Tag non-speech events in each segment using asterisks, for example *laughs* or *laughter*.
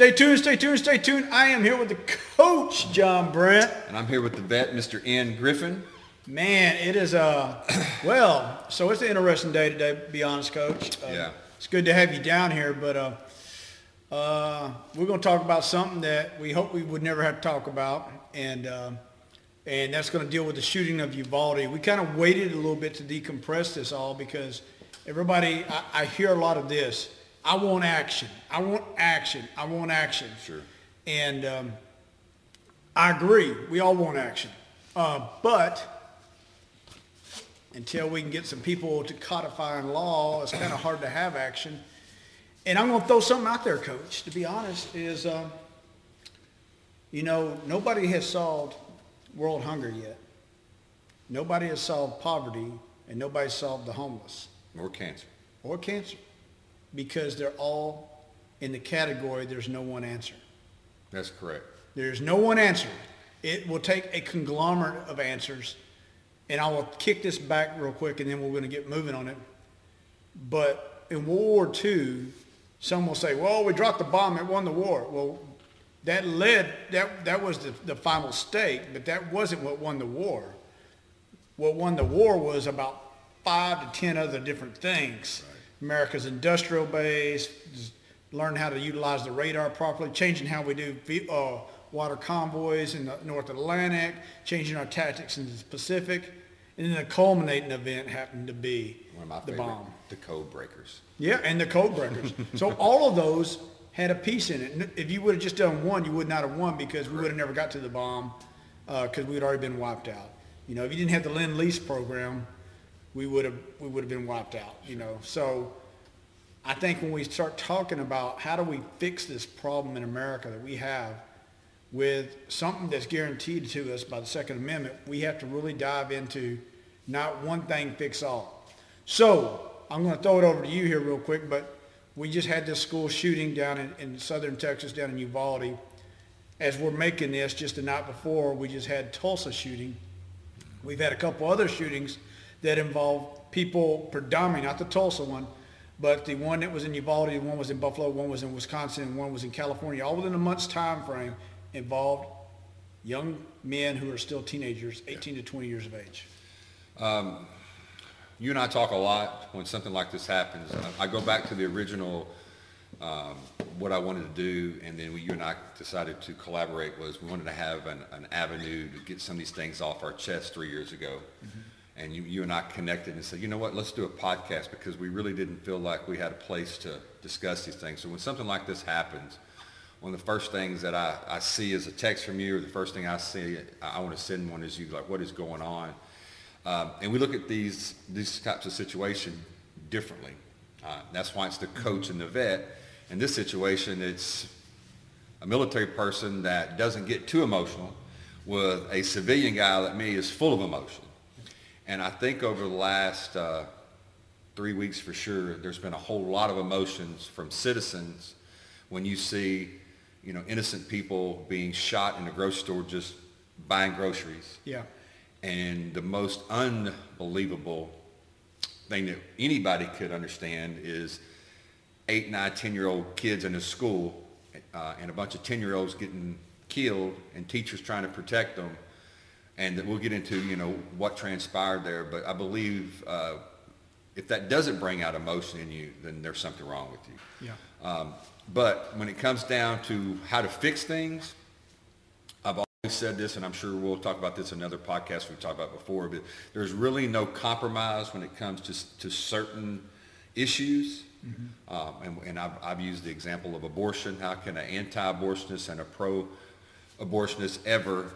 Stay tuned, stay tuned, stay tuned. I am here with the coach, John Brent. And I'm here with the vet, Mr. N. Griffin. Man, it is a, *coughs* well, so it's an interesting day today, to be honest, coach. Uh, Yeah. It's good to have you down here, but uh, uh, we're going to talk about something that we hope we would never have to talk about, and uh, and that's going to deal with the shooting of Uvalde. We kind of waited a little bit to decompress this all because everybody, I, I hear a lot of this. I want action. I want action. I want action. Sure. And um, I agree. We all want action. Uh, but until we can get some people to codify in law, it's kind of hard to have action. And I'm going to throw something out there, Coach, to be honest, is, um, you know, nobody has solved world hunger yet. Nobody has solved poverty, and nobody's solved the homeless More cancer. or cancer because they're all in the category there's no one answer. That's correct. There's no one answer. It will take a conglomerate of answers. And I will kick this back real quick and then we're going to get moving on it. But in World War II, some will say, well, we dropped the bomb, it won the war. Well, that led, that, that was the, the final stake, but that wasn't what won the war. What won the war was about five to ten other different things. America's industrial base, learn how to utilize the radar properly, changing how we do uh, water convoys in the North Atlantic, changing our tactics in the Pacific, and then the culminating event happened to be One of my the favorite. bomb. The code breakers. Yeah, and the code breakers. so all of those had a piece in it. If you would have just done one, you would not have won because we would have never got to the bomb because we had already been wiped out. You know, if you didn't have the Lend Lease program, we would have we would have been wiped out. You know, so I think when we start talking about how do we fix this problem in America that we have with something that's guaranteed to us by the Second Amendment, we have to really dive into not one thing fix all. So I'm going to throw it over to you here real quick, but we just had this school shooting down in, in southern Texas, down in Uvalde. As we're making this, just the night before, we just had Tulsa shooting. We've had a couple other shootings that involved people predominantly, not the Tulsa one, but the one that was in Uvalde, one was in Buffalo, one was in Wisconsin, and one was in California, all within a month's time frame, involved young men who are still teenagers, 18 to 20 years of age. You and I talk a lot when something like this happens. I go back to the original, um, what I wanted to do, and then we, you and I decided to collaborate was we wanted to have an, an avenue to get some of these things off our chest three years ago. And you, you and I connected and said, you know what, let's do a podcast because we really didn't feel like we had a place to discuss these things. So when something like this happens, one of the first things that I, I see is a text from you, or the first thing I see, I, I want to send one is you, like, what is going on? Um, and we look at these these types of situations differently. Uh, that's why it's the coach and the vet. In this situation, it's a military person that doesn't get too emotional with a civilian guy like me is full of emotion. And I think over the last uh, three weeks for sure, there's been a whole lot of emotions from citizens when you see, you know, innocent people being shot in a grocery store just buying groceries. Yeah. And the most unbelievable thing that anybody could understand is eight, nine, 10-year-old kids in a school uh, and a bunch of 10-year-olds getting killed and teachers trying to protect them. And that we'll get into, you know, what transpired there. But I believe uh, if that doesn't bring out emotion in you, then there's something wrong with you. Yeah. Um, but when it comes down to how to fix things, I've always said this, and I'm sure we'll talk about this in another podcast we've talked about before, but there's really no compromise when it comes to, to certain issues. Um, and and I've, I've used the example of abortion. How can an anti-abortionist and a pro-abortionist ever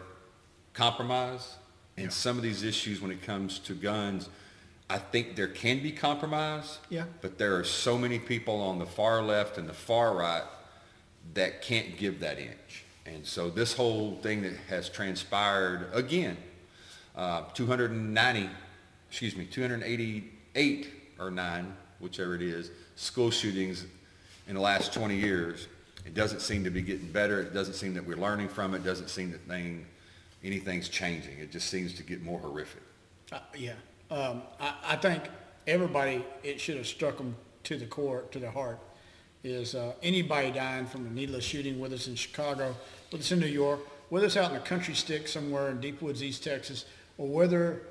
compromise? And some of these issues when it comes to guns, I think there can be compromise. Yeah. But there are so many people on the far left and the far right that can't give that inch. And so this whole thing that has transpired again, uh, 290, excuse me, 288 or 9, whichever it is, school shootings in the last 20 years. It doesn't seem to be getting better. It doesn't seem that we're learning from it. It doesn't seem that thing, anything's changing. It just seems to get more horrific. Uh, yeah. Um, I, I think everybody, it should have struck them to the core, to the heart, is uh, anybody dying from a needless shooting, whether it's in Chicago, whether it's in New York, whether it's out in a country stick somewhere in Deep Woods, East Texas, or whether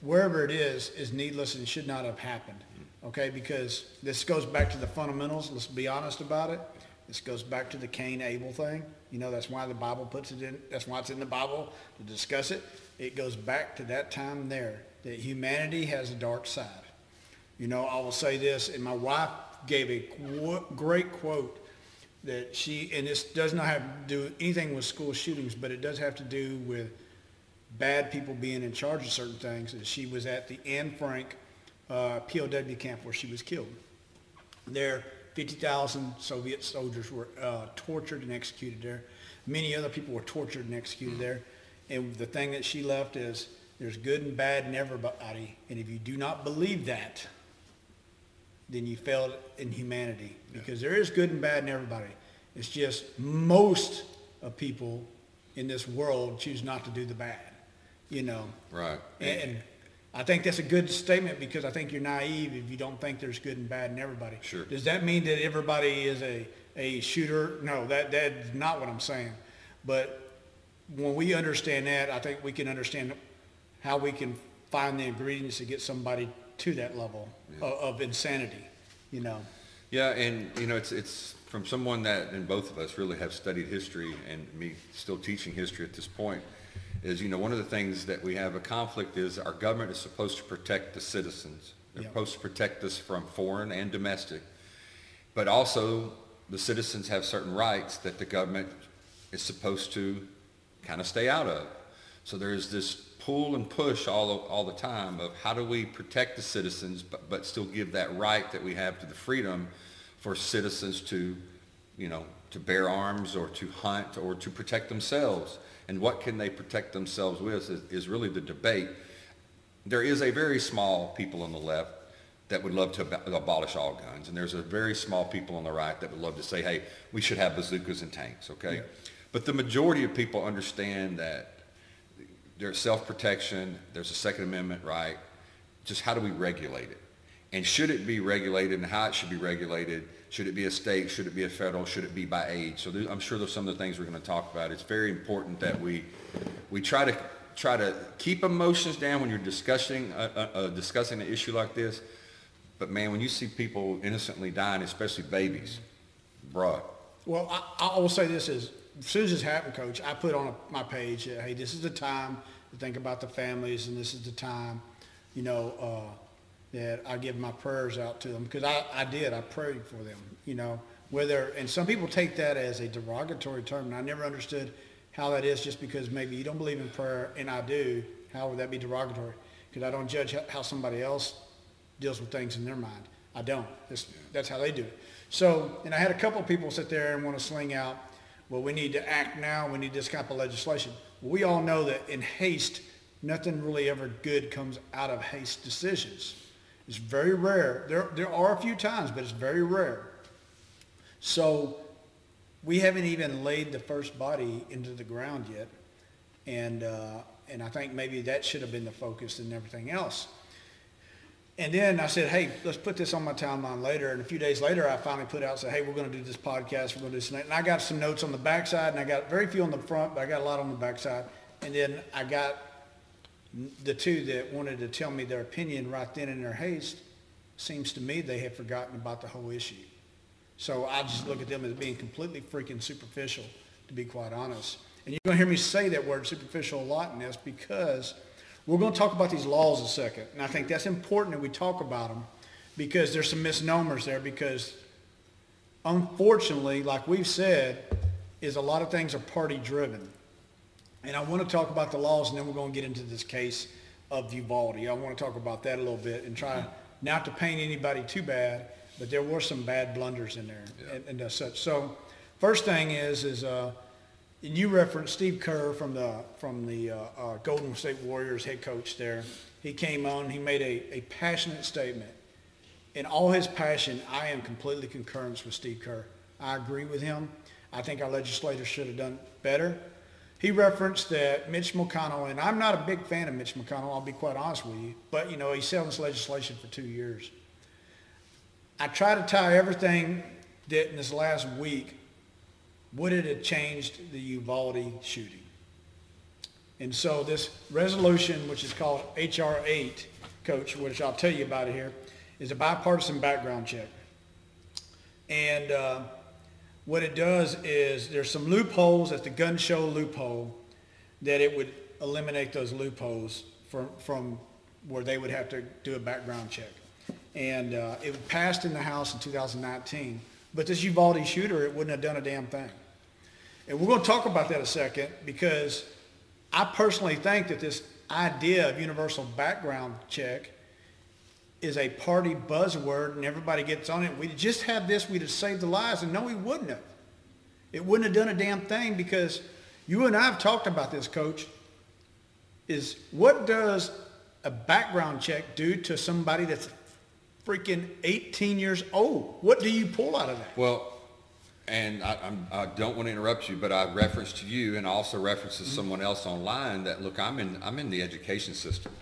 wherever it is, is needless and should not have happened. Okay, because this goes back to the fundamentals. Let's be honest about it. This goes back to the Cain Abel thing. You know, that's why the Bible puts it in, that's why it's in the Bible to discuss it. It goes back to that time there that humanity has a dark side. You know, I will say this, and my wife gave a qu- great quote that she, and this does not have to do anything with school shootings, but it does have to do with bad people being in charge of certain things. And she was at the Anne Frank uh, POW camp where she was killed. There, 50,000 Soviet soldiers were uh, tortured and executed there. Many other people were tortured and executed there. And the thing that she left is there's good and bad in everybody. And if you do not believe that, then you failed in humanity because there is good and bad in everybody. It's just most of people in this world choose not to do the bad, you know. Right. And, and I think that's a good statement because I think you're naive if you don't think there's good and bad in everybody. Sure. Does that mean that everybody is a, a shooter? No, that that's not what I'm saying. But when we understand that, I think we can understand how we can find the ingredients to get somebody to that level of, of insanity, you know. Yeah, and you know, it's it's from someone that, and both of us really have studied history, and me still teaching history at this point, is you know one of the things that we have a conflict is our government is supposed to protect the citizens. They're Yep. supposed to protect us from foreign and domestic, but also the citizens have certain rights that the government is supposed to kind of stay out of. So there's this pull and push all, all the time of how do we protect the citizens but, but still give that right that we have to the freedom for citizens to, you know, to bear arms or to hunt or to protect themselves. And what can they protect themselves with is, is really the debate. There is a very small people on the left that would love to abolish all guns. And there's a very small people on the right that would love to say, hey, we should have bazookas and tanks, okay? Yeah. But the majority of people understand that there's self-protection, there's a Second Amendment right. Just how do we regulate it? And should it be regulated and how it should be regulated? Should it be a state? Should it be a federal? Should it be by age? So I'm sure there's some of the things we're going to talk about. It's very important that we, we try to, try to keep emotions down when you're discussing, uh, uh, uh, discussing an issue like this. But man, when you see people innocently dying, especially babies, bruh, Well, I, I will say this is, as soon as this happened, Coach, I put on my page, hey, this is the time to think about the families, and this is the time, you know, uh, that I give my prayers out to them because I, I did, I prayed for them, you know, whether, and some people take that as a derogatory term, and I never understood how that is just because maybe you don't believe in prayer, and I do. How would that be derogatory? Because I don't judge how- somebody else deals with things in their mind. I don't. That's, that's how they do it. So, and I had a couple people sit there and want to sling out, well, we need to act now. We need this type of legislation. We all know that in haste, nothing really ever good comes out of haste decisions. It's very rare. There, there are a few times, but it's very rare. So we haven't even laid the first body into the ground yet. And, uh, and I think maybe that should have been the focus and everything else. And then I said, hey, let's put this on my timeline later. And a few days later, I finally put out, said, hey, we're going to do this podcast. We're going to do this. And I got some notes on the backside, and I got very few on the front, but I got a lot on the backside. And then I got the two that wanted to tell me their opinion right then in their haste. Seems to me they have forgotten about the whole issue. So I just look at them as being completely freaking superficial, to be quite honest. And you're going to hear me say that word superficial a lot in this because we're going to talk about these laws a second. And I think that's important that we talk about them because there's some misnomers there because unfortunately, like we've said, is a lot of things are party driven. And I want to talk about the laws and then we're going to get into this case of Uvalde. I want to talk about that a little bit and try not to paint anybody too bad, but there were some bad blunders in there Yeah. and, and such. So first thing is, is, uh, and you referenced Steve Kerr from the, from the, uh, uh, Golden State Warriors head coach there. He came on, he made a, a passionate statement. In all his passion, I am completely concurrence with Steve Kerr. I agree with him. I think our legislators should have done better. He referenced that Mitch McConnell, and I'm not a big fan of Mitch McConnell, I'll be quite honest with you, but you know, he's selling this legislation for two years. I try to tie everything that in this last week, would it have changed the Uvalde shooting? And so this resolution, which is called HR 8, Coach, which I'll tell you about it here, is a bipartisan background check. And uh, what it does is there's some loopholes at the gun show loophole that it would eliminate those loopholes from, from where they would have to do a background check. And uh, it passed in the House in 2019. But this Uvalde shooter, it wouldn't have done a damn thing. And we're going to talk about that a second because I personally think that this idea of universal background check is a party buzzword and everybody gets on it. We just have this, we'd have saved the lives. And no, we wouldn't have. It wouldn't have done a damn thing because you and I have talked about this, coach, is what does a background check do to somebody that's freaking 18 years old? What do you pull out of that? Well, and I, I'm, I don't want to interrupt you, but I referenced to you and also referenced to someone else online that, look, I'm in, I'm in the education system,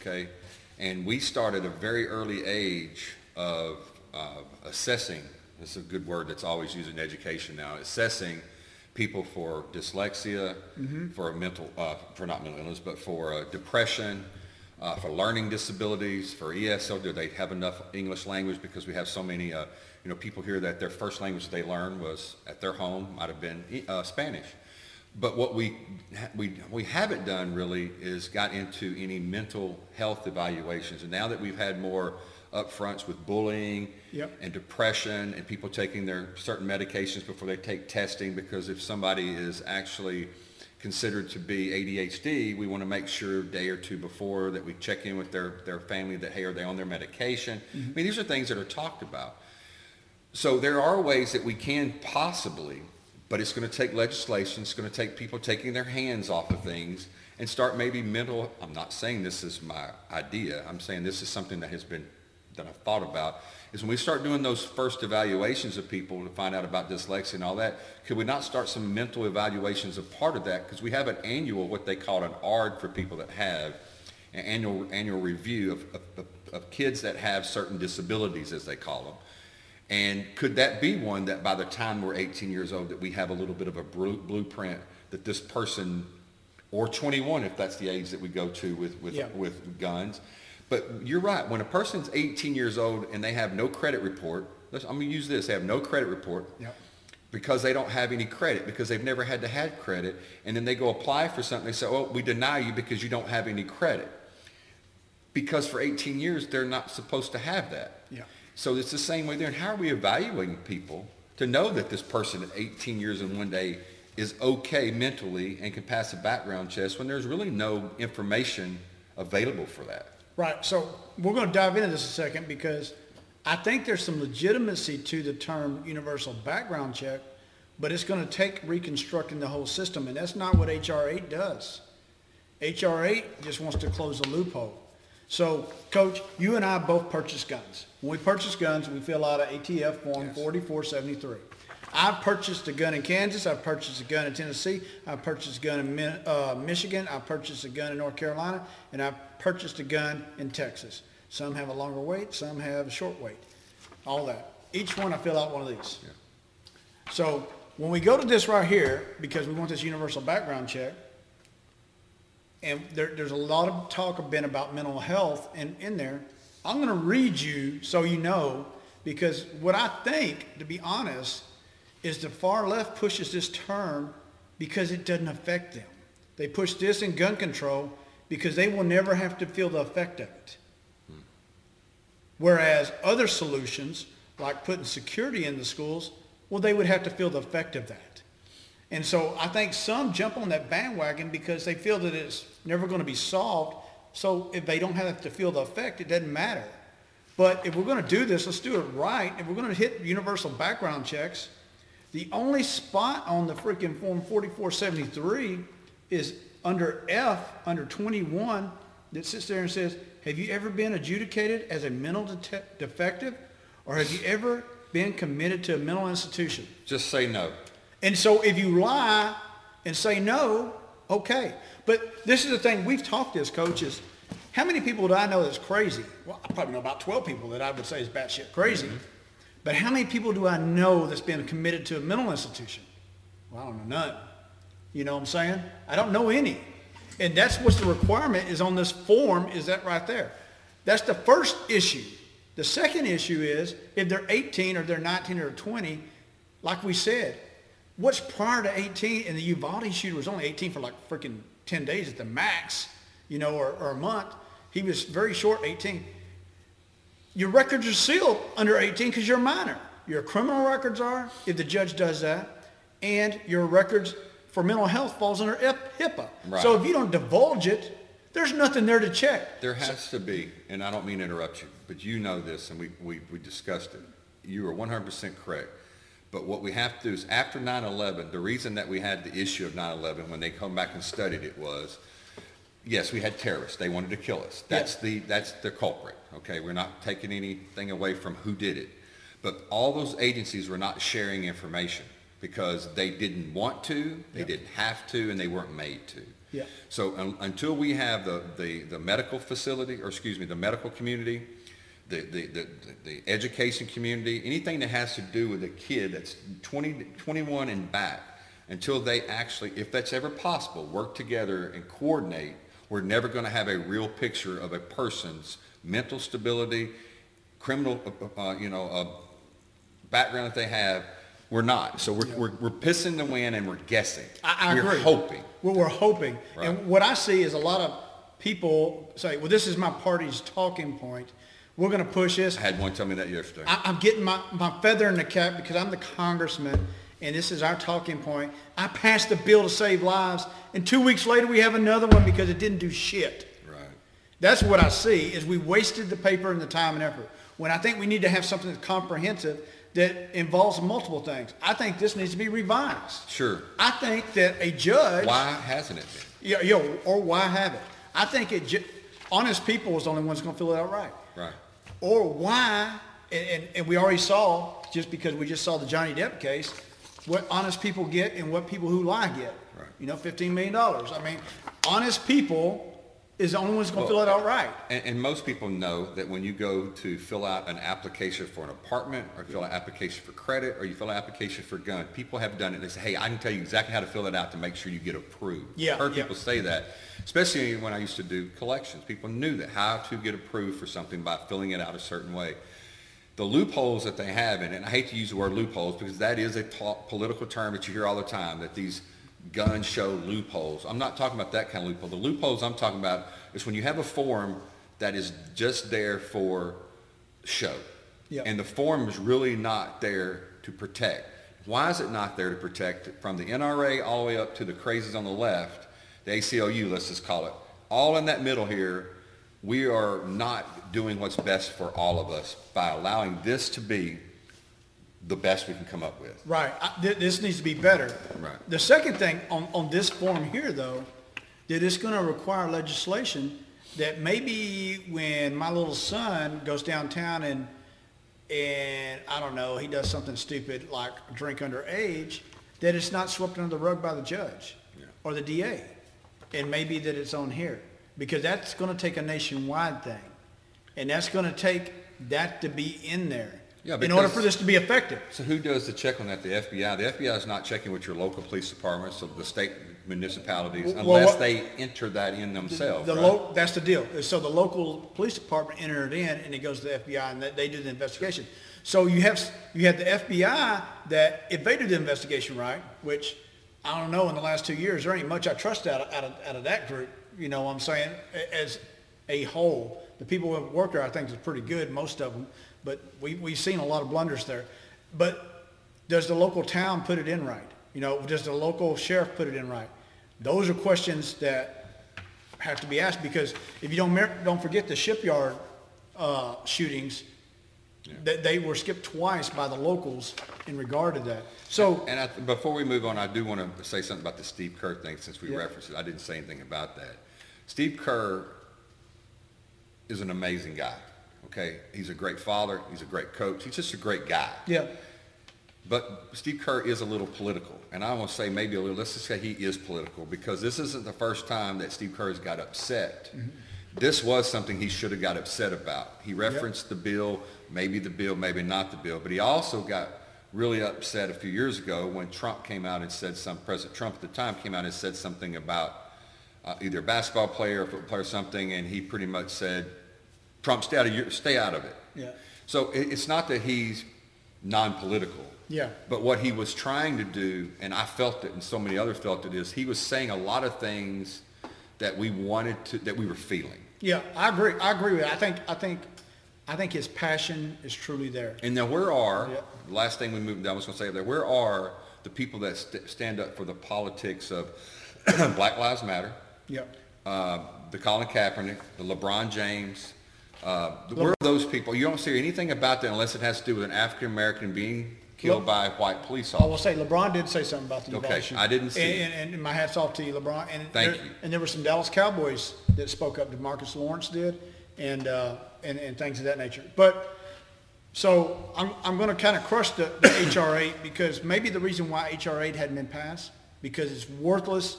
okay? And we started a very early age of uh, assessing, this is a good word that's always used in education now, assessing people for dyslexia, for a mental, uh, for not mental illness, but for uh, depression, uh, for learning disabilities, for ESL, do they have enough English language? Because we have so many, uh, you know, people here that their first language they learned was at their home, might have been uh, Spanish. But what we, we, we haven't done really is got into any mental health evaluations. And now that we've had more upfronts with bullying Yep. and depression and people taking their certain medications before they take testing because if somebody is actually considered to be ADHD, we want to make sure a day or two before that we check in with their, their family that, hey, are they on their medication? Mm-hmm. I mean, these are things that are talked about. So there are ways that we can possibly, but it's going to take legislation. It's going to take people taking their hands off of things and start maybe mental. I'm not saying this is my idea. I'm saying this is something that has been that I've thought about. Is when we start doing those first evaluations of people to find out about dyslexia and all that, could we not start some mental evaluations of part of that? Because we have an annual, what they call an ARD for people that have an annual annual review of, of, of kids that have certain disabilities, as they call them. And could that be one that by the time we're 18 years old, that we have a little bit of a blueprint that this person, or 21 if that's the age that we go to with, with, Yeah. with guns. But you're right, when a person's 18 years old and they have no credit report, I'm gonna use this, they have no credit report. Yep. Because they don't have any credit, because they've never had to have credit, and then they go apply for something, they say, oh, we deny you because you don't have any credit. Because for 18 years, they're not supposed to have that. Yeah. So it's the same way there. And how are we evaluating people to know that this person at 18 years and one day is okay mentally and can pass a background test when there's really no information available for that? Right. So we're going to dive into this a second because I think there's some legitimacy to the term universal background check, but it's going to take reconstructing the whole system, and that's not what HR 8 does. HR 8 just wants to close a loophole. So, Coach, you and I both purchase guns. When we purchase guns, we fill out an ATF form Yes. 4473. I've purchased a gun in Kansas. I've purchased a gun in Tennessee. I've purchased a gun in uh, Michigan. I've purchased a gun in North Carolina. And I've purchased a gun in Texas. Some have a longer wait. Some have a short wait. All that. Each one, I fill out one of these. So when we go to this right here, because we want this universal background check, and there, there's a lot of talk been about mental health in, in there. I'm going to read you so you know, because what I think, to be honest, is the far left pushes this term because it doesn't affect them. They push this in gun control because they will never have to feel the effect of it. Whereas other solutions, like putting security in the schools, well, they would have to feel the effect of that. And so I think some jump on that bandwagon because they feel that it's never going to be solved. So if they don't have to feel the effect, it doesn't matter. But if we're going to do this, let's do it right. If we're going to hit universal background checks, the only spot on the freaking form 4473 is under F, under 21, that sits there and says, have you ever been adjudicated as a mental dete- defective? Or have you ever been committed to a mental institution? Just say no. And so if you lie and say no, okay. But this is the thing, we've talked this, coaches. How many people do I know that's crazy? Well, I probably know about 12 people that I would say is batshit crazy. Mm-hmm. But how many people do I know that's been committed to a mental institution? Well, I don't know none. You know what I'm saying? I don't know any. And that's what's the requirement is on this form is that right there. That's the first issue. The second issue is if they're 18 or they're 19 or 20, like we said, what's prior to 18? And the Uvalde shooter was only 18 for like freaking 10 days at the max, you know, or, or a month. He was very short, 18. Your records are sealed under 18 because you're a minor. Your criminal records are, if the judge does that, and your records for mental health falls under HIPAA. Right. So if you don't divulge it, there's nothing there to check. There has to be, and I don't mean to interrupt you, but you know this, and we, we, we discussed it. You are one hundred percent correct. But what we have to do is, after 9/11, the reason that we had the issue of 9/11, when they come back and studied it was, yes, we had terrorists. They wanted to kill us. That's the, that's the culprit, okay? We're not taking anything away from who did it. But all those agencies were not sharing information because they didn't want to, they Yeah. didn't have to, and they weren't made to. Yeah. So un- until we have the, the, the medical facility, or excuse me, the medical community, the, the, the, the education community, anything that has to do with a kid that's 20, 21 and back, until they actually, if that's ever possible, work together and coordinate, we're never going to have a real picture of a person's mental stability, criminal, uh, uh, you know, uh, background that they have. We're not. So we're, we're, we're pissing the wind and we're guessing. I, I we're agree. hoping. Well, we're hoping. Right. And what I see is a lot of people say, well, this is my party's talking point. We're going to push this. I had one tell me that yesterday. I, I'm getting my, my feather in the cap because I'm the congressman and this is our talking point. I passed a bill to save lives and two weeks later we have another one because it didn't do shit. right. That's what I see is we wasted the paper and the time and effort. When I think we need to have something that's comprehensive that involves multiple things. I think this needs to be revised. Sure. I think that a judge. Why hasn't it been? Yeah, yo, or why have it? I think it. Honest people is the only ones going to fill it out right. Right. Or why? And, and, and we already saw just because we just saw the Johnny Depp case, what honest people get and what people who lie get. Right. You know, fifteen million dollars. I mean, honest people is the only ones going to Well, fill it out right. And, and most people know that when you go to fill out an application for an apartment, or fill out an application for credit, or you fill out an application for a gun, people have done it. They say, hey, I can tell you exactly how to fill it out to make sure you get approved. Yeah, I've Heard yeah. people say that, especially when I used to do collections. People knew that, how to get approved for something by filling it out a certain way. The loopholes that they have in it, and I hate to use the word loopholes because that is a political term that you hear all the time, that these gun show loopholes. I'm not talking about that kind of loophole. The loopholes I'm talking about is when you have a form that is just there for show. Yeah. And the form is really not there to protect. Why is it not there to protect from the NRA all the way up to the crazies on the left, the ACLU, let's just call it, all in that middle here, we are not doing what's best for all of us by allowing this to be the best we can come up with. Right. I, th- this needs to be better. Right. The second thing on, on this form here, though, that it's going to require legislation that maybe when my little son goes downtown and and I don't know, he does something stupid like drink underage, that it's not swept under the rug by the judge Yeah. or the DA, and maybe that it's on here because that's going to take a nationwide thing, and that's going to take that to be in there Yeah, in order for this to be effective. So who does the check on that? The FBI? The FBI is not checking with your local police departments or the state municipalities Well, unless they enter that in themselves, The right? lo, that's the deal. So the local police department entered it in and it goes to the FBI and they- they do the investigation. So you have, you have the FBI that if they do the investigation right, which I don't know in the last two years, there ain't much I trust out of, out of, out of that group, you know what I'm saying, as a whole. The people who have worked there, I think is pretty good, most of them, but we, we've seen a lot of blunders there. But does the local town put it in right? You know, does the local sheriff put it in right? Those are questions that have to be asked because if you don't, don't forget the shipyard, uh, shootings, that they were skipped twice by the locals in regard to that. So, And I, before we move on, I do want to say something about the Steve Kerr thing since we Yeah. referenced it. I didn't say anything about that. Steve Kerr is an amazing guy. Okay, he's a great father. He's a great coach. He's just a great guy. yeah, But Steve Kerr is a little political, and I want to say maybe a little. Let's just say he is political because this isn't the first time that Steve Kerr has got upset mm-hmm. this was something he should have got upset about. He referenced the bill, maybe the bill, maybe not the bill, but he also got really upset a few years ago when Trump came out and said some, President Trump at the time came out and said something about uh, either a basketball player or football player or something, and he pretty much said, Trump, stay out of, your, stay out of it. Yeah. So it, it's not that he's non-political. Yeah. But what he was trying to do, and I felt it, and so many others felt it, is he was saying a lot of things that we wanted to, that we were feeling. Yeah, I agree. I agree with it. I think, I think, I think his passion is truly there. And then where are, Yep. the last thing we moved, I was going to say there, where are the people that st- stand up for the politics of *clears throat* Black Lives Matter, Yeah. uh, the Colin Kaepernick, the LeBron James, uh, where are those people? You don't see anything about that unless it has to do with an African American being killed Look- by a white police I will say LeBron did say something about the Okay, Uvalde shooting. I didn't see. And, and, and my hats off to you, LeBron. And Thank there, you. And there were some Dallas Cowboys that spoke up. Demarcus Lawrence did, and uh, and and things of that nature. But so I'm I'm going to kind of crush the, the HR eight because maybe the reason why HR eight hadn't been passed because it's worthless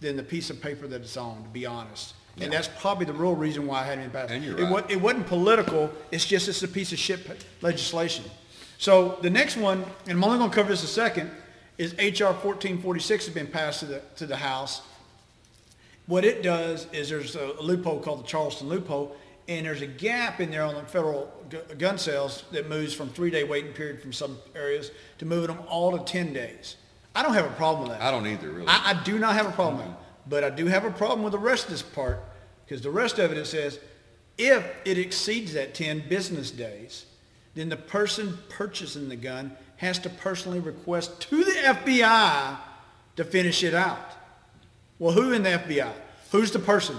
than the piece of paper that it's on. To be honest. Yeah. And that's probably the real reason why it hadn't been passed. And you're it, right. it wasn't political. It's just it's a piece of shit legislation. So the next one, and I'm only going to cover this a second, is HR 1446 has been passed to the to the House. What it does is there's a loophole called the Charleston loophole, and there's a gap in there on the federal gu- gun sales that moves from three-day waiting period from some areas to moving them all to 10 days. I don't have a problem with that. I don't either, really. I, I do not have a problem with mm-hmm. it, but I do have a problem with the rest of this part, because the rest of it, it says, if it exceeds that 10 business days, then the person purchasing the gun has to personally request to the FBI to finish it out. Well, who in the FBI? Who's the person?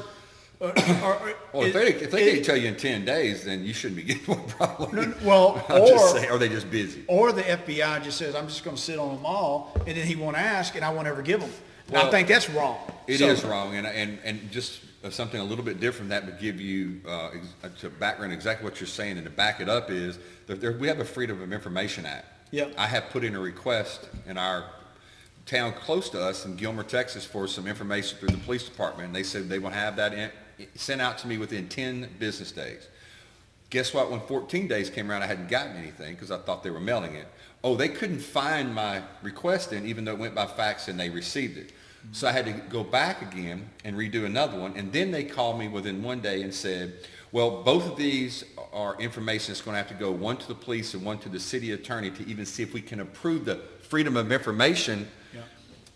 Or- or- *coughs* Well, if is- they, if they is- can't tell you in 10 days, then you shouldn't be getting one probably. No, well, *laughs* I'm or- saying, are they just busy? Or the FBI just says, I'm just going to sit on them all, and then he won't ask, and I won't ever give them. And I think that's wrong. It is So- wrong, and, and, and just uh, something a little bit different that would give you, uh, ex- uh, to background exactly what you're saying, and to back it up is, that there, we have a Freedom of Information Act. Yep. I have put in a request in our town close to us in Gilmer, Texas, for some information through the police department, and they said they will have that in, sent out to me within ten business days. Guess what? When 14 days came around, I hadn't gotten anything because I thought they were mailing it. Oh, they couldn't find my request in, even though it went by fax and they received it. So I had to go back again and redo another one. And then they called me within one day and said, well, both of these are information that's going to have to go one to the police and one to the city attorney to even see if we can approve the freedom of information.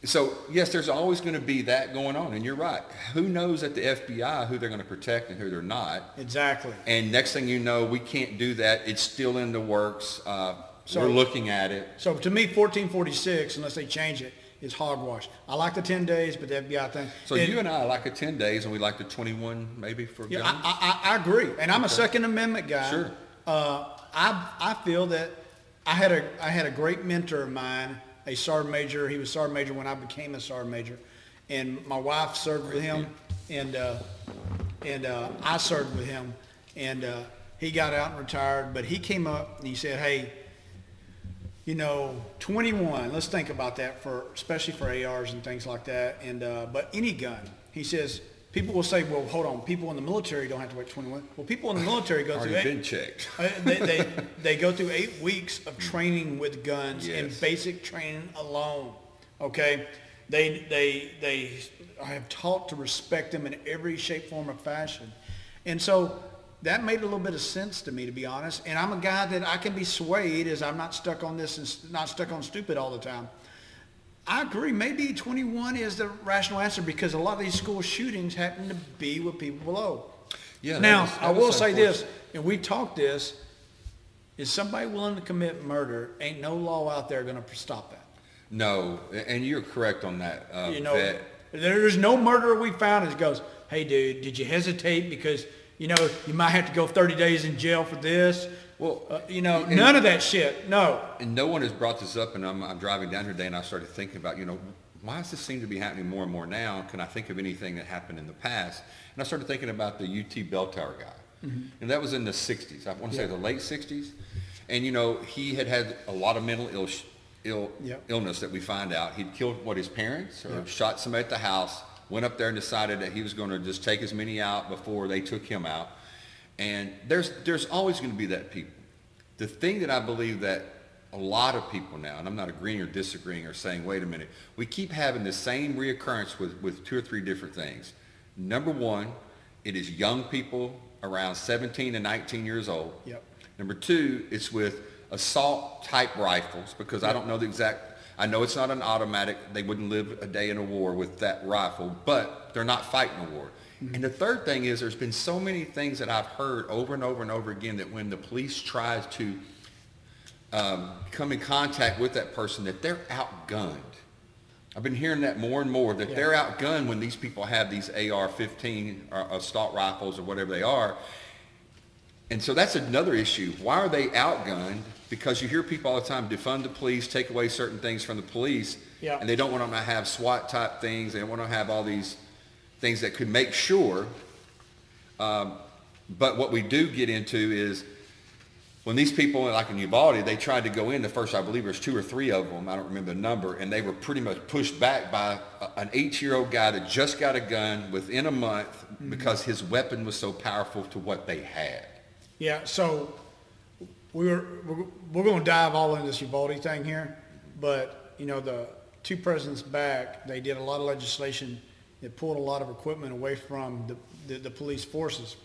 So yes, there's always going to be that going on, and you're right. Who knows at the FBI who they're going to protect and who they're not? Exactly. And next thing you know, we can't do that. It's still in the works. Uh, So- we're looking at it. So to me, 1446, unless they change it, is hogwash. I like the 10 days, but the FBI thing. So you and I like the 10 days, and we like the 21 maybe for Yeah, guns. I, I, I agree, and I'm a Second Amendment guy. Sure. Uh, I, I feel that I had a, I had a great mentor of mine, a sergeant major. He was sergeant major when I became a sergeant major, and my wife served with him, and uh, and uh, I served with him, and uh, he got out and retired. But he came up and he said, "Hey, you know, 21. Let's think about that for, especially for ARs and things like that. And uh, but any gun, he says, people will say, well, hold on, people in the military don't have to wait 21. Well, people in the military go through eight, been checked. *laughs* uh, they, they *laughs* they go through eight weeks of training with guns and basic training alone. Okay, they they they I have taught to respect them in every shape, form, or fashion, and so that made a little bit of sense to me, to be honest. And I'm a guy that I can be swayed as I'm not stuck on this and not stuck on stupid all the time. I agree. Maybe 21 is the rational answer because a lot of these school shootings happen to be with people below. Yeah, Now, that I will say this, and we talked this, is somebody willing to commit murder, ain't no law out there going to stop that. No, and you're correct on that. Uh, You know, that there's no murderer we found that goes, hey, dude, did you hesitate because, you know, you might have to go 30 days in jail for this? Well, Uh, you know, and- none of that shit. No. and no one has brought this up, and I'm, I'm driving down here today, and I started thinking about, you know, why does this seem to be happening more and more now? Can I think of anything that happened in the past? And I started thinking about the UT bell tower guy, and that was in the '60s. I want to say the late '60s, and you know, he had had a lot of mental ill, ill Yep. illness that we find out. He'd killed what his parents or Yep. shot somebody at the house, went up there and decided that he was going to just take as many out before they took him out. And there's, there's always going to be that people. The thing that I believe that a lot of people now, and I'm not agreeing or disagreeing or saying, wait a minute, we keep having the same reoccurrence with, with two or three different things. Number one, it is young people around 17 to 19 years old. Yep. Number two, it's with assault type rifles because I don't know the exact, I know it's not an automatic. They wouldn't live a day in a war with that rifle, but they're not fighting a war. And the third thing is there's been so many things that I've heard over and over and over again that when the police tries to um, come in contact with that person that they're outgunned. I've been hearing that more and more, that Yeah. they're outgunned when these people have these AR-15 or assault rifles or whatever they are. And so that's another issue. Why are they outgunned? Because you hear people all the time defund the police, take away certain things from the police, Yeah. and they don't want them to have SWAT type things. They don't want to have all these things that could make sure. Um, but what we do get into is when these people, like in Uvalde, they tried to go in, the first, I believe there's two or three of them, I don't remember the number, and they were pretty much pushed back by a- an eight-year-old guy that just got a gun within a month Mm-hmm. because his weapon was so powerful to what they had. Yeah, so we were, we're, we're gonna dive all into this Uvalde thing here, but, you know, the two presidents back, they did a lot of legislation that pulled a lot of equipment away from the, the, the police forces.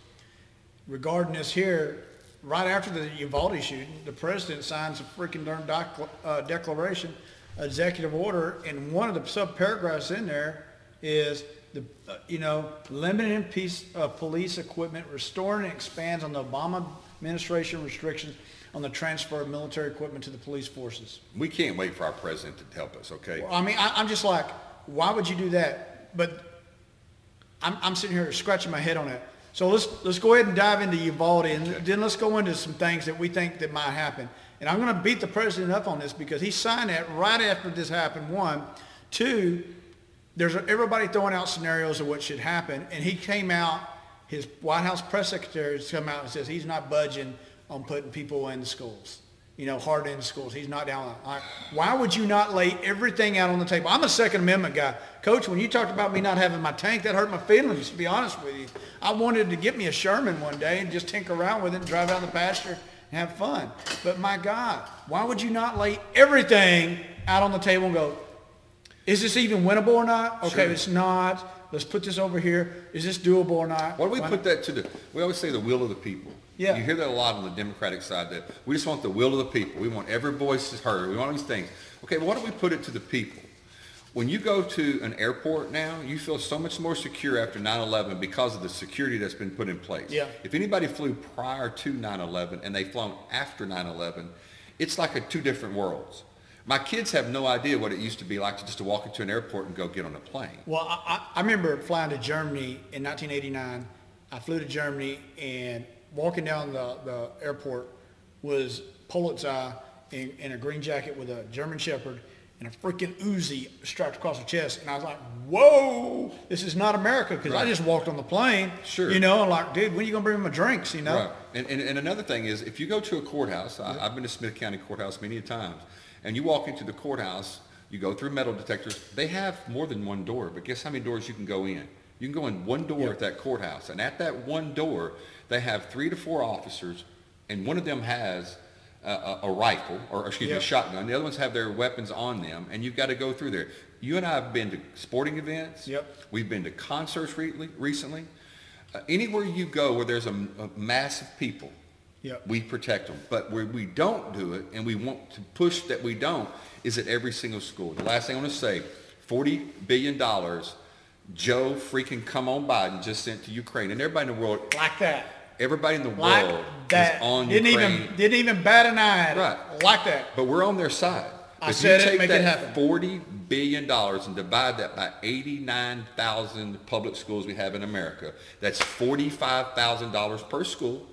Regarding this here, right after the Uvalde shooting, the president signs a freaking darn doc, uh, declaration, executive order, and one of the sub-paragraphs in there is the, uh, you know, limiting piece of police equipment, restoring and expands on the Obama administration restrictions on the transfer of military equipment to the police forces. We can't wait for our president to help us, okay? I mean, I, I'm just like, why would you do that? But I'm, I'm sitting here scratching my head on it. So let's, let's go ahead and dive into Uvalde and then let's go into some things that we think that might happen. And I'm going to beat the president up on this because he signed that right after this happened, one. Two, there's everybody throwing out scenarios of what should happen. And he came out, his White House press secretary has come out and says he's not budging on putting people in the schools you know, hard in schools. He's not down. Right. Why would you not lay everything out on the table? I'm a Second Amendment guy. Coach, when you talked about me not having my tank, that hurt my feelings, to be honest with you. I wanted to get me a Sherman one day and just tinker around with it and drive out in the pasture and have fun. But my God, why would you not lay everything out on the table and go, is this even winnable or not? Okay, Sure. it's not. Let's put this over here. Is this doable or not? Why do we Why put that to the, we always say the will of the people. Yeah. You hear that a lot on the Democratic side, that we just want the will of the people. We want every voice heard. We want these things. Okay, why don't we put it to the people? When you go to an airport now, you feel so much more secure after 9/11 because of the security that's been put in place. Yeah. If anybody flew prior to 9/11 and they've flown after 9/11, it's like a two different worlds. My kids have no idea what it used to be like to just to walk into an airport and go get on a plane. Well, I, I I remember flying to Germany in 1989. I flew to Germany and walking down the, the airport was Polizei in, in a green jacket with a German Shepherd and a freaking Uzi strapped across her chest. And I was like, whoa, this is not America because I just walked on the plane. Sure. You know, I'm like, dude, when are you going to bring me my drinks, you know? Right. And, and, and another thing is, if you go to a courthouse, I, I've been to Smith County Courthouse many a times, and you walk into the courthouse, you go through metal detectors, they have more than one door, but guess how many doors you can go in? You can go in one door at that courthouse, and at that one door, they have three to four officers, and one of them has a, a, rifle, or excuse me, a shotgun. The other ones have their weapons on them, and you've got to go through there. You and I have been to sporting events. Yep. We've been to concerts re- recently. Uh, anywhere you go where there's a, a mass of people, Yep. we protect them. But where we don't do it, and we want to push that we don't, is at every single school. The last thing I want to say, $40 billion Joe freaking come on Biden just sent to Ukraine. And everybody in the world, Like that. Everybody in the Like world that. is on didn't Ukraine. even didn't even bat an eye. Right. Like that. But we're on their side. I if said you it, take make it that happen. forty billion dollars and divide that by eighty-nine thousand public schools we have in America, that's forty-five thousand dollars per school.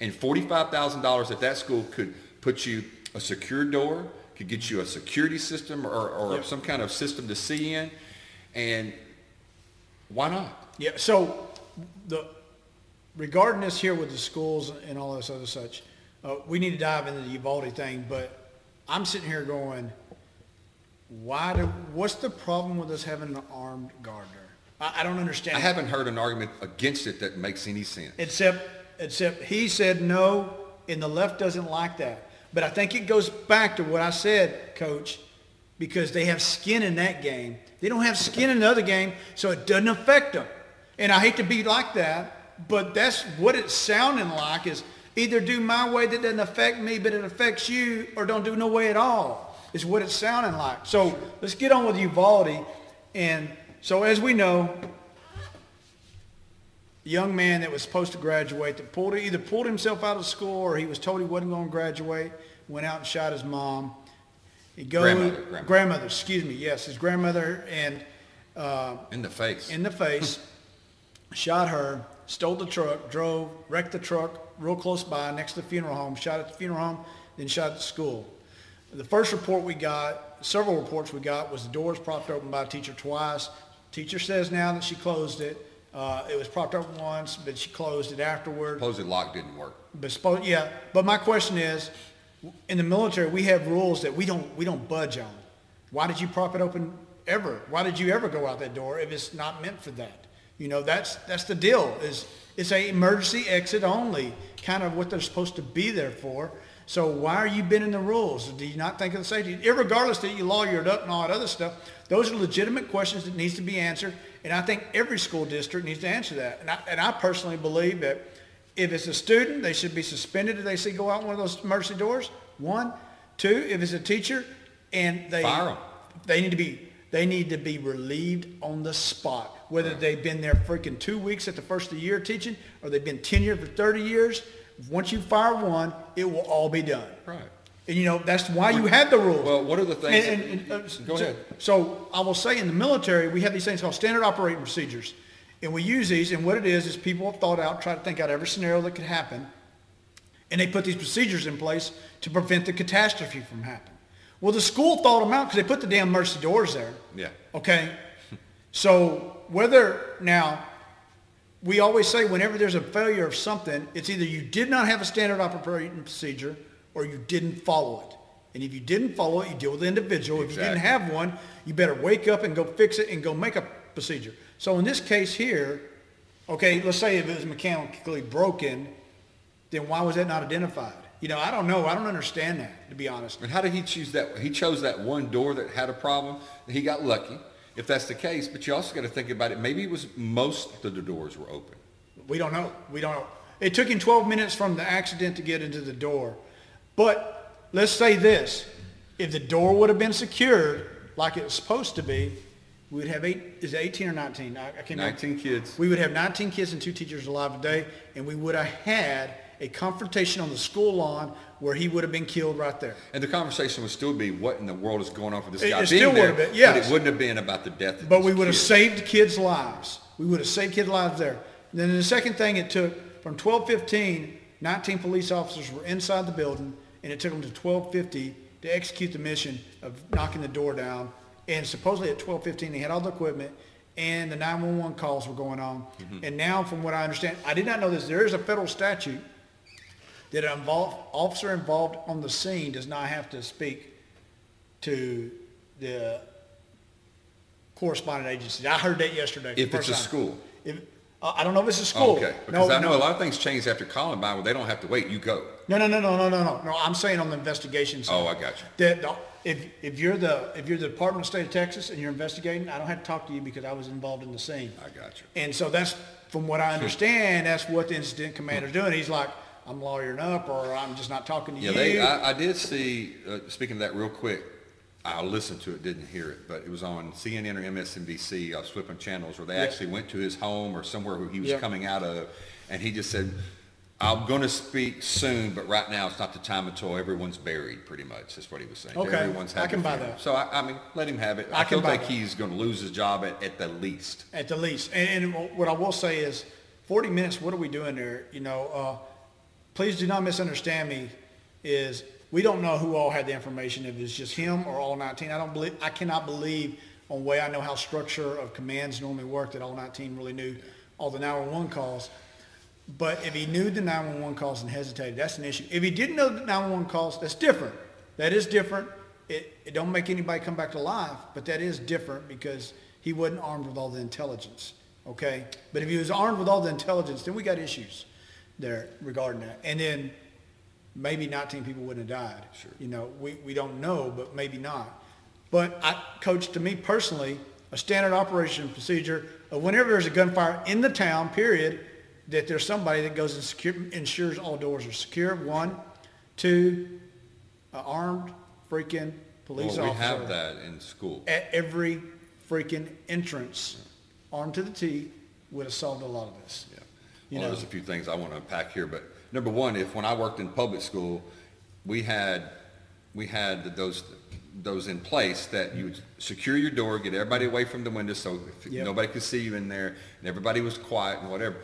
And forty-five thousand dollars at that school could put you a secure door, could get you a security system or, or Yep. some kind of system to see in. And why not? Yeah, so the, regarding this here with the schools and all this other such, uh, we need to dive into the Uvalde thing, but I'm sitting here going, why do, what's the problem with us having an armed guard there? I, I don't understand. I haven't heard an argument against it that makes any sense. Except, except he said no, and the left doesn't like that. But I think it goes back to what I said, Coach, because they have skin in that game. They don't have skin in the other game, so it doesn't affect them. And I hate to be like that, but that's what it's sounding like is either do my way that doesn't affect me, but it affects you, or don't do no way at all, is what it's sounding like. So let's get on with Uvalde. And so as we know, the young man that was supposed to graduate that pulled either pulled himself out of school or he was told he wasn't going to graduate, went out and shot his mom. He goes, Grandmother, grandmother. grandmother, excuse me, yes, his grandmother, and uh, In the face. in the face, *laughs* shot her, stole the truck, drove, wrecked the truck real close by next to the funeral home, shot at the funeral home, then shot at the school. The first report we got, several reports we got, was the doors propped open by a teacher twice. Teacher says now that she closed it. Uh, it was propped open once, but she closed it afterward. Supposedly lock didn't work. But yeah, but my question is, in the military, we have rules that we don't, we don't budge on. Why did you prop it open ever? Why did you ever go out that door if it's not meant for that? You know, that's, that's the deal, is it's a emergency exit only, kind of what they're supposed to be there for. So why are you bending the rules? Do you not think of the safety? Irregardless that you lawyered up and all that other stuff, those are legitimate questions that needs to be answered. And I think every school district needs to answer that. And I, and I personally believe that if it's a student, they should be suspended if they see go out one of those emergency doors. One, two, if it's a teacher, and they they need to be they need to be relieved on the spot. Whether they've been there freaking two weeks at the first of the year teaching, or they've been tenured for thirty years. Once you fire one, it will all be done. Right. And you know that's why you have the rules. Well, what are the things? And- and- and, uh, Go so- ahead. So I will say in the military, we have these things called standard operating procedures. And we use these, and what it is, is people have thought out, try to think out every scenario that could happen. And they put these procedures in place to prevent the catastrophe from happening. Well, the school thought them out because they put the damn mercy doors there. Yeah. Okay? So whether, now, we always say whenever there's a failure of something, it's either you did not have a standard operating procedure or you didn't follow it. And if you didn't follow it, you deal with the individual. If you didn't have one, you better wake up and go fix it and go make a procedure. So in this case here, okay, let's say if it was mechanically broken, then why was that not identified? You know, I don't know. I don't understand that, to be honest. And how did he choose that? He chose that one door that had a problem. He got lucky, if that's the case. But you also got to think about it. Maybe it was most of the doors were open. We don't know. We don't know. It took him 12 minutes from the accident to get into the door. But let's say this. If the door would have been secured like it was supposed to be, we'd have eight, is it 18 or 19? I, I can't remember. 19 kids. We would have 19 kids and two teachers alive today, and we would have had a confrontation on the school lawn where he would have been killed right there. And the conversation would still be, what in the world is going on for this It- guy it being still there? would have been, yes. But it wouldn't have been about the death of But we would have saved kids' lives. We would have saved kids' lives there. And then the second thing it took, from 1215, 19 police officers were inside the building, and it took them to 1250 to execute the mission of knocking the door down. And supposedly at 1215, they had all the equipment, and the 911 calls were going on. Mm-hmm. And now, from what I understand, I did not know this, there is a federal statute that an involved, officer involved on the scene does not have to speak to the correspondent agencies. I heard that yesterday. If it's a time. school. If, uh, I don't know if it's a school. Okay. No, Because I know no, a lot of things changed after Columbine where they don't have to wait. You go. no, no, no, no, no, no, no, no. I'm saying on the investigation side. Oh, I got you. That, the- if, if you're the, if you're the Department of State of Texas and you're investigating, I don't have to talk to you because I was involved in the scene. I got you. And so that's, from what I *laughs* understand, that's what the incident commander's doing. He's like, I'm lawyering up or I'm just not talking to Yeah, you. they, I, I did see, uh, speaking of that real quick, I listened to it, didn't hear it, but it was on CNN or MSNBC, I was flipping channels where they Yeah. actually went to his home or somewhere where he was Yeah. coming out of, and he just said, I'm gonna speak soon, but right now it's not the time until everyone's buried, pretty much, is what he was saying. Okay, Everyone's I can buy funeral. that. So I, I mean, let him have it. I I can don't that. he's gonna lose his job at, at the least. At the least. And, and what I will say is, 40 minutes, what are we doing there? You know, uh, please do not misunderstand me, is we don't know who all had the information, if it's just him or all 19. I don't believe, I cannot believe on way I know how structure of commands normally work, that all 19 really knew all the 911 calls. But if he knew the 911 calls and hesitated, that's an issue. If he didn't know the 911 calls, that's different. That is different. it, it don't make anybody come back to life, but that is different because he wasn't armed with all the intelligence, okay? But if he was armed with all the intelligence, then we got issues there regarding that. And then maybe 19 people wouldn't have died. Sure. You know, we, we don't know, but maybe not. But I, coach, to me personally, a standard operation procedure of whenever there's a gunfire in the town, period, that there's somebody that goes and secure, ensures all doors are secure, one. Two, armed freaking police Well, we officer have that in school. at every freaking entrance, armed to the T, would have solved a lot of this. You Well, know. there's a few things I want to unpack here, but number one, if when I worked in public school, we had, we had those, those in place that you would secure your door, get everybody away from the window so if Yep. nobody could see you in there and everybody was quiet and whatever.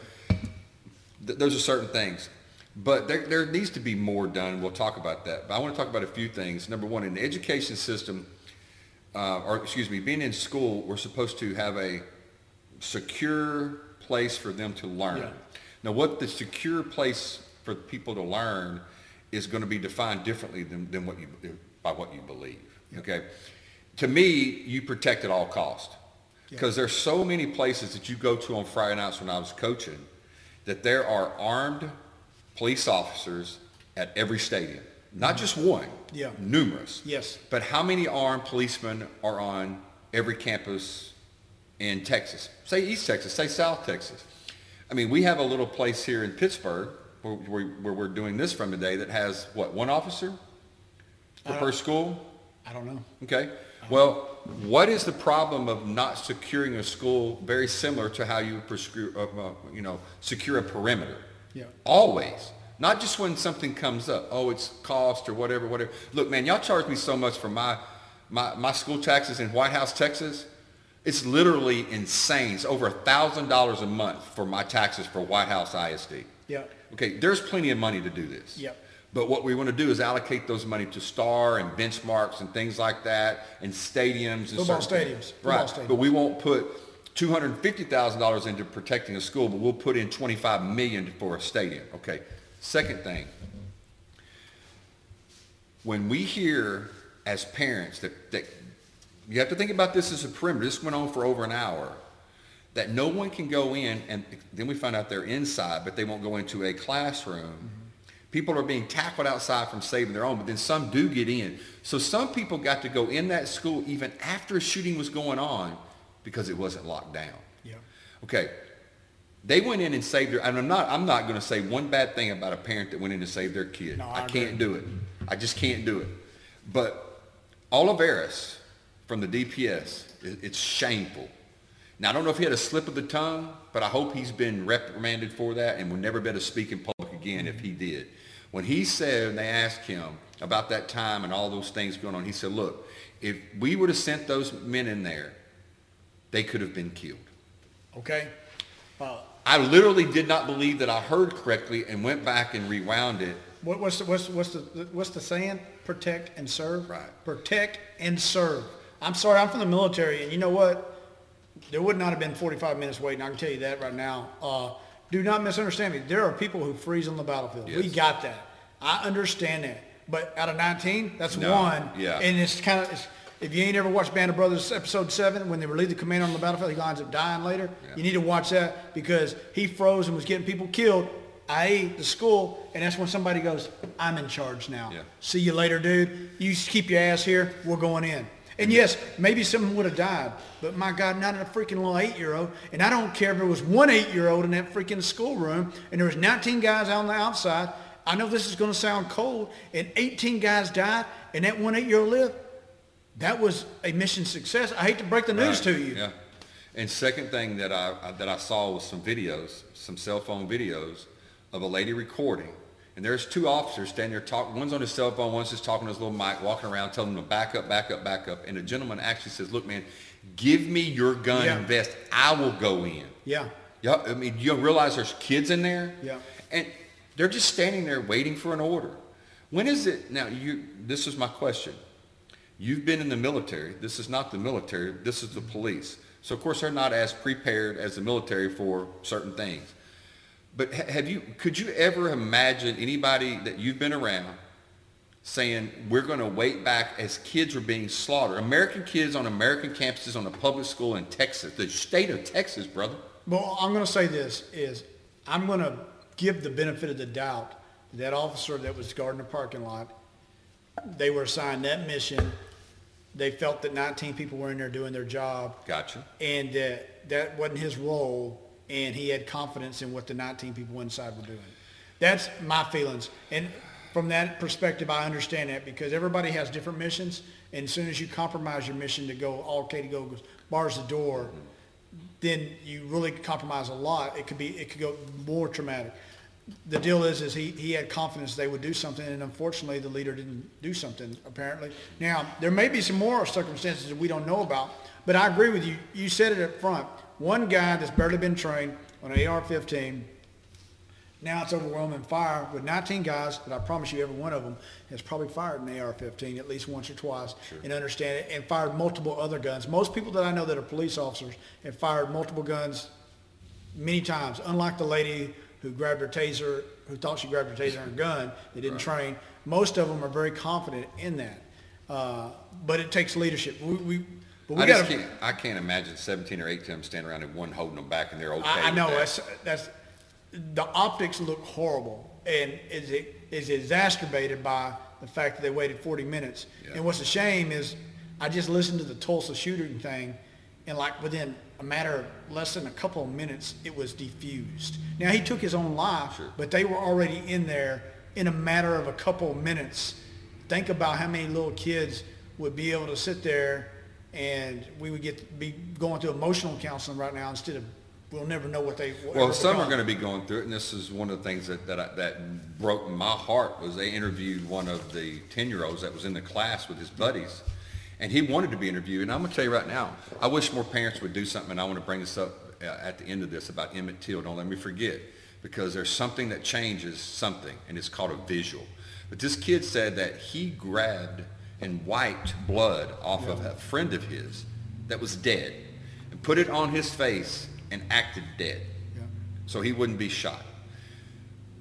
Th- those are certain things. But there, there needs to be more done. We'll talk about that. But I want to talk about a few things. Number one, in the education system, uh, or excuse me, being in school, we're supposed to have a secure place for them to learn. Yeah. Now, what the secure place for people to learn is going to be defined differently than, than what you, by what you believe. Okay? To me, you protect at all cost. Because there's so many places that you go to on Friday nights when I was coaching that there are armed police officers at every stadium. Not mm-hmm. just one. Yeah. Numerous. Yes. But how many armed policemen are on every campus in Texas? Say East Texas, say South Texas. I mean, we have a little place here in Pittsburg where, where, where we're doing this from today that has, what, one officer per school? I don't know. Okay. Well, what is the problem of not securing a school very similar to how you prescri- uh, you know, secure a perimeter? Yeah. Always. Not just when something comes up. Oh, it's cost or whatever, whatever. Look, man, y'all charge me so much for my, my, my school taxes in White House, Texas. It's literally insane. It's over a thousand dollars a month for my taxes for White House ISD. Yeah. Okay, there's plenty of money to do this. Yep. But what we want to do is allocate those money to STAAR and benchmarks and things like that and stadiums and Football stadiums. Football Right. stadiums. But we won't put two hundred and fifty thousand dollars into protecting a school, but we'll put in twenty-five million for a stadium. Okay. Second thing. When we hear as parents that, that you have to think about this as a perimeter. This went on for over an hour. That no one can go in, and then we find out they're inside, but they won't go into a classroom. Mm-hmm. People are being tackled outside from saving their own, but then some do get in. So some people got to go in that school even after a shooting was going on because it wasn't locked down. Yeah. Okay. They went in and saved their, and I'm not, I'm not going to say one bad thing about a parent that went in to save their kid. No, I I can't do it. I just can't do it. But Oliveris from the DPS, it's shameful. Now, I don't know if he had a slip of the tongue, but I hope he's been reprimanded for that and will never be able to speak in public again if he did. When he said, and they asked him about that time and all those things going on, he said, look, if we would have sent those men in there, they could have been killed. Okay. I literally did not believe that I heard correctly and went back and rewound it. what, what's the, what's, what's the, what's the saying? Protect and serve? Right. Protect and serve. I'm sorry, I'm from the military, and you know what? There would not have been 45 minutes waiting. I can tell you that right now. Uh, do not misunderstand me. There are people who freeze on the battlefield. We got that. I understand that. But out of 19, that's No, one. yeah. And it's kind of, if you ain't ever watched Band of Brothers episode seven, when they relieve the commander on the battlefield, he winds up dying later. Yeah. You need to watch that because he froze and was getting people killed, i.e. the school, and that's when somebody goes, I'm in charge now. Yeah. See you later, dude. You just keep your ass here. We're going in. And yes, maybe someone would have died, but my God, not in a freaking little eight-year-old. And I don't care if there was one eight-year-old in that freaking schoolroom, and there was 19 guys out on the outside. I know this is going to sound cold, and 18 guys died, and that one eight-year-old lived. That was a mission success. I hate to break the news Right, to you. Yeah. And second thing that I, that I saw was some videos, some cell phone videos of a lady recording. And there's two officers standing there talking. One's on his cell phone, one's just talking to his little mic, walking around telling them to back up, back up, back up. And the gentleman actually says, look, man, give me your gun Yeah. and vest. I will go in. Yeah. Yeah, I mean, you realize there's kids in there? Yeah. And they're just standing there waiting for an order. When is it, now you, this is my question. You've been in the military. This is not the military. This is the police. So of course they're not as prepared as the military for certain things. But have you, could you ever imagine anybody that you've been around saying we're going to wait back as kids were being slaughtered. American kids on American campuses on a public school in Texas, the state of Texas, brother. Well, I'm going to say this is I'm going to give the benefit of the doubt to that officer that was guarding the parking lot. They were assigned that mission. They felt that 19 people were in there doing their job Gotcha. and that that wasn't his role and he had confidence in what the 19 people inside were doing. That's my feelings. And from that perspective, I understand that because everybody has different missions. And as soon as you compromise your mission to go, all Katie go bars the door, then you really compromise a lot. It could be, it could go more traumatic. The deal is, is he, he had confidence they would do something, and unfortunately, the leader didn't do something, apparently. Now, there may be some more circumstances that we don't know about, but I agree with you. You said it up front. One guy that's barely been trained on an AR-15, now it's overwhelming fire with 19 guys, that I promise you every one of them has probably fired an AR-15 at least once or twice and understand it, and fired multiple other guns. Most people that I know that are police officers have fired multiple guns many times, unlike the lady who grabbed her taser, who thought she grabbed her taser and her gun, they didn't train. Most of them are very confident in that. Uh, but it takes leadership. We, we, but we I gotta, can't, I can't imagine 17 or 18 of them standing around and one holding them back and they're okay I, I know, that. that's, that's, the optics look horrible and is it is exacerbated by the fact that they waited 40 minutes. Yeah. And what's a shame is I just listened to the Tulsa shooting thing and like within a matter of less than a couple of minutes, it was defused. Now he took his own life, Sure. but they were already in there in a matter of a couple of minutes. Think about how many little kids would be able to sit there and we would get be going through emotional counseling right now instead of we'll never know what they what Well, some are going to be going through it, and this is one of the things that, that, I, that broke my heart was they interviewed one of the 10-year-olds that was in the class with his buddies, and he wanted to be interviewed. And I'm going to tell you right now, I wish more parents would do something, and I want to bring this up uh, at the end of this about Emmett Till. Don't let me forget, because there's something that changes something, and it's called a visual. But this kid said that he grabbed and wiped blood off of a friend of his that was dead and put it on his face and acted dead Yeah. so he wouldn't be shot.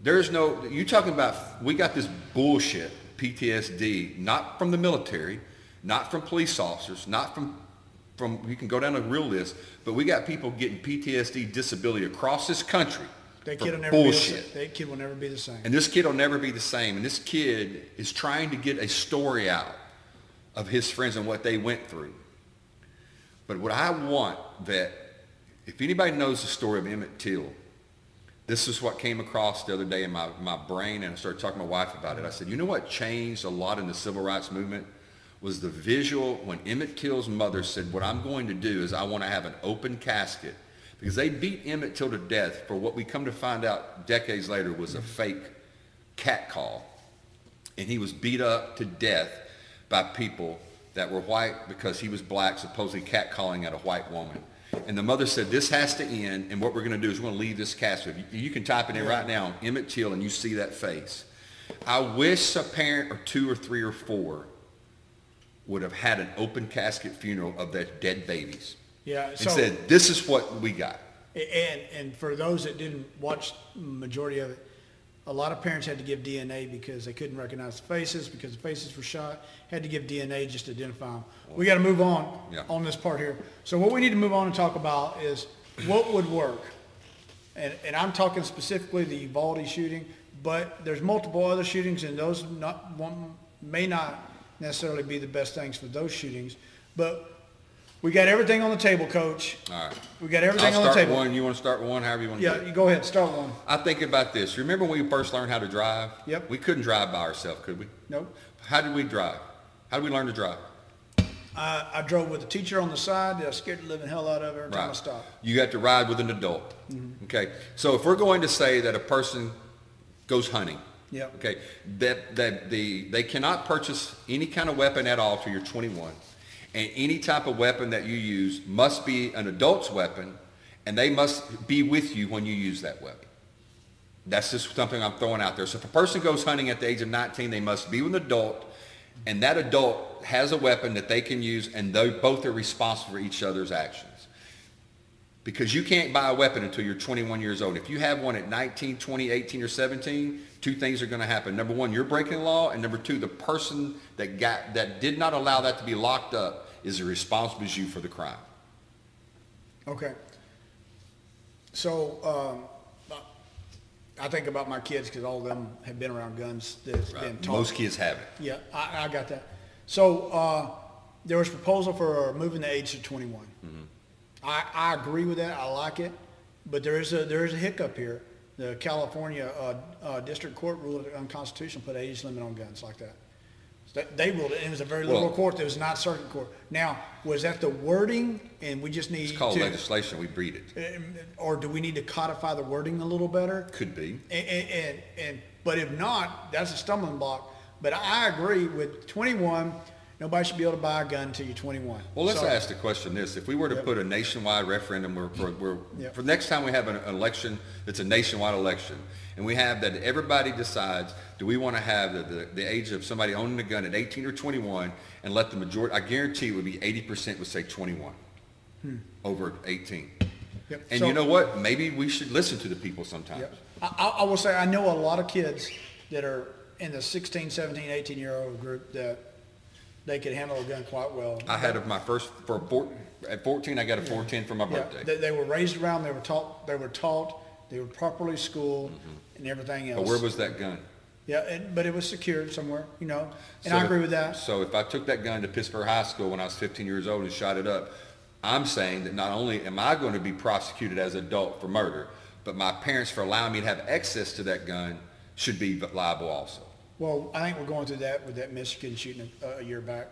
There's no, you talking about, we got this bullshit PTSD, not from the military, not from police officers, not from, from, you can go down a real list, but we got people getting PTSD disability across this country That kid will never be the bullshit. same. That kid will never be the same. And this kid will never be the same. And this kid is trying to get a story out of his friends and what they went through. But what I want that, if anybody knows the story of Emmett Till, this is what came across the other day in my, my brain, and I started talking to my wife about it. I said, you know what changed a lot in the civil rights movement? Was the visual when Emmett Till's mother said, what I'm going to do is I want to have an open casket. Because they beat Emmett Till to death for what we come to find out decades later was a fake cat call. And he was beat up to death by people that were white because he was black, supposedly catcalling at a white woman. And the mother said, this has to end, and what we're going to do is we're going to leave this casket. You, you can type it in right now, Emmett Till, and you see that face. I wish a parent or two or three or four would have had an open casket funeral of their dead babies Yeah, and said, this is what we got. and, and for those that didn't watch majority of it, a lot of parents had to give DNA because they couldn't recognize the faces, because the faces were shot, had to give DNA just to identify them. We got to move on, Yeah. on this part here. So what we need to move on and talk about is what would work? And, and I'm talking specifically the Uvalde shooting, but there's multiple other shootings and those not, one, may not necessarily be the best things for those shootings. But we got everything on the table, coach. All right. We got everything I'll on the table. start one. You want to start one, however you want to Yeah, you go ahead, start one. I think about this. Remember when we first learned how to drive? Yep. We couldn't drive by ourselves, could we? Nope. How did we drive? How did we learn to drive? I, I drove with a teacher on the side that I scared the living hell out of every time I stopped. You got to ride with an adult. Mm-hmm. Okay. So if we're going to say that a person goes hunting, Yep. okay, that, that the, they cannot purchase any kind of weapon at all till you're 21. And any type of weapon that you use must be an adult's weapon, and they must be with you when you use that weapon. That's just something I'm throwing out there. So if a person goes hunting at the age of 19, they must be with an adult, and that adult has a weapon that they can use, and they both are responsible for each other's actions. Because you can't buy a weapon until you're 21 years old. If you have one at 19, 20, 18, or 17, two things are going to happen. Number one, you're breaking the law, and number two, the person that got that did not allow that to be locked up is as responsible as you for the crime. Okay. So, um, I think about my kids because all of them have been around guns that's been Right? taught. Most kids have it. Yeah, I, I got that. So, uh, there was proposal for moving the age to twenty-one. I, I agree with that, I like it, but there is a, there is a hiccup here. The California, uh, uh, District Court ruled it unconstitutional, put age limit on guns like that. They ruled it, it was a very liberal Well- court, it was not circuit court. Now, was that the wording, and we just need It's called to- legislation. We breed it. um, Or do we need to codify the wording a little better? Could be. And, and, and, but if not, that's a stumbling block. But I agree with twenty-one, nobody should be able to buy a gun until you're twenty-one. Well, let's Sorry. ask the question this. If we were to Yep. put a nationwide referendum where, for, where, Yep. for next time we have an, election, that's a nationwide election, and we have that everybody decides, do we want to have the, the, the age of somebody owning a gun at 18 or 21 and let the majority, I guarantee it would be 80% would say 21 over 18. Hmm. Yep. And So- you know what? Maybe we should listen to the people sometimes. I, I will say, I know a lot of kids that are in the 16, 17, 18 year old group that they could handle a gun quite well. I had my first, for at 14, I got a 410 for my Yeah, birthday. they, they were raised around, they were taught, they were taught, they were properly schooled and everything else. Mm-hmm. But where was that gun? Yeah, and, but it was secured somewhere, you know, and I agree if- with that. So if I took that gun to Pittsburg High School when I was 15 years old and shot it up, I'm saying that not only am I going to be prosecuted as an adult for murder, but my parents for allowing me to have access to that gun should be liable also. Well, I think we're going through that with that Michigan shooting a, a year back,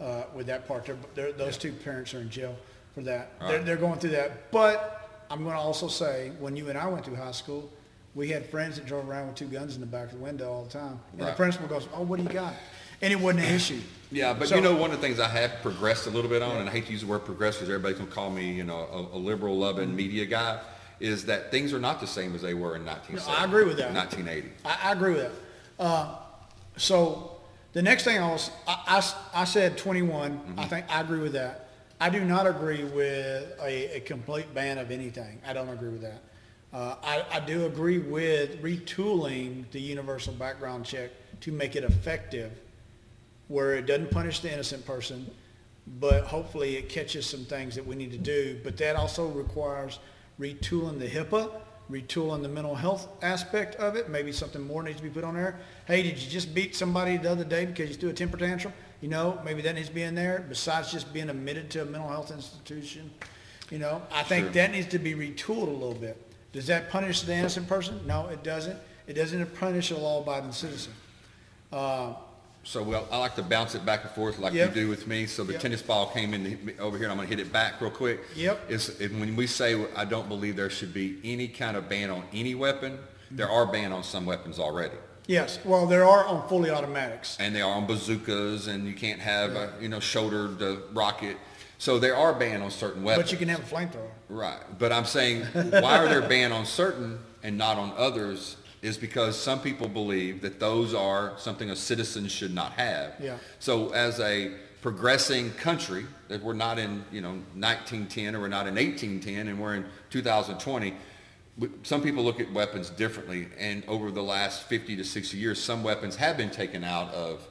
uh, with that part. They're, they're, those two parents are in jail for that. They're, Right. they're going through that. But I'm gonna also say, when you and I went through high school, we had friends that drove around with two guns in the back of the window all the time. And the principal goes, oh, what do you got? And it wasn't an issue. Yeah, but So- you know, one of the things I have progressed a little bit on, and I hate to use the word progress because everybody's going to call me, you know, a, a liberal loving media guy, is that things are not the same as they were in 1970. I agree with that. 1980. I, I agree with that. Uh, so the next thing I was, I, I I said 21. Mm-hmm. I think I agree with that. I do not agree with a, a complete ban of anything. I don't agree with that. Uh, I, I do agree with retooling the universal background check to make it effective where it doesn't punish the innocent person, but hopefully it catches some things that we need to do. But that also requires retooling the HIPAA, retooling the mental health aspect of it. Maybe something more needs to be put on there. Hey, did you just beat somebody the other day because you threw a temper tantrum? You know, maybe that needs to be in there besides just being admitted to a mental health institution. You know, I think Sure. that needs to be retooled a little bit. Does that punish the innocent person? No, it doesn't. It doesn't punish a law-abiding citizen. Uh, So, well, I like to bounce it back and forth like Yep. you do with me. So the Yep. tennis ball came in over here, and I'm going to hit it back real quick. Yep. Is when we say I don't believe there should be any kind of ban on any weapon, there are ban on some weapons already, Yes, well, there are on fully automatics. and they are on bazookas, and you can't have a you know shouldered uh, rocket. So there are ban on certain weapons. But you can have a flamethrower. Right, but I'm saying, why are there ban on certain and not on others? Is because some people believe that those are something a citizen should not have. Yeah. So as a progressing country, that we're not in, you know, 1910 or we're not in 1810 and we're in 2020, some people look at weapons differently. And over the last 50 to 60 years, some weapons have been taken out of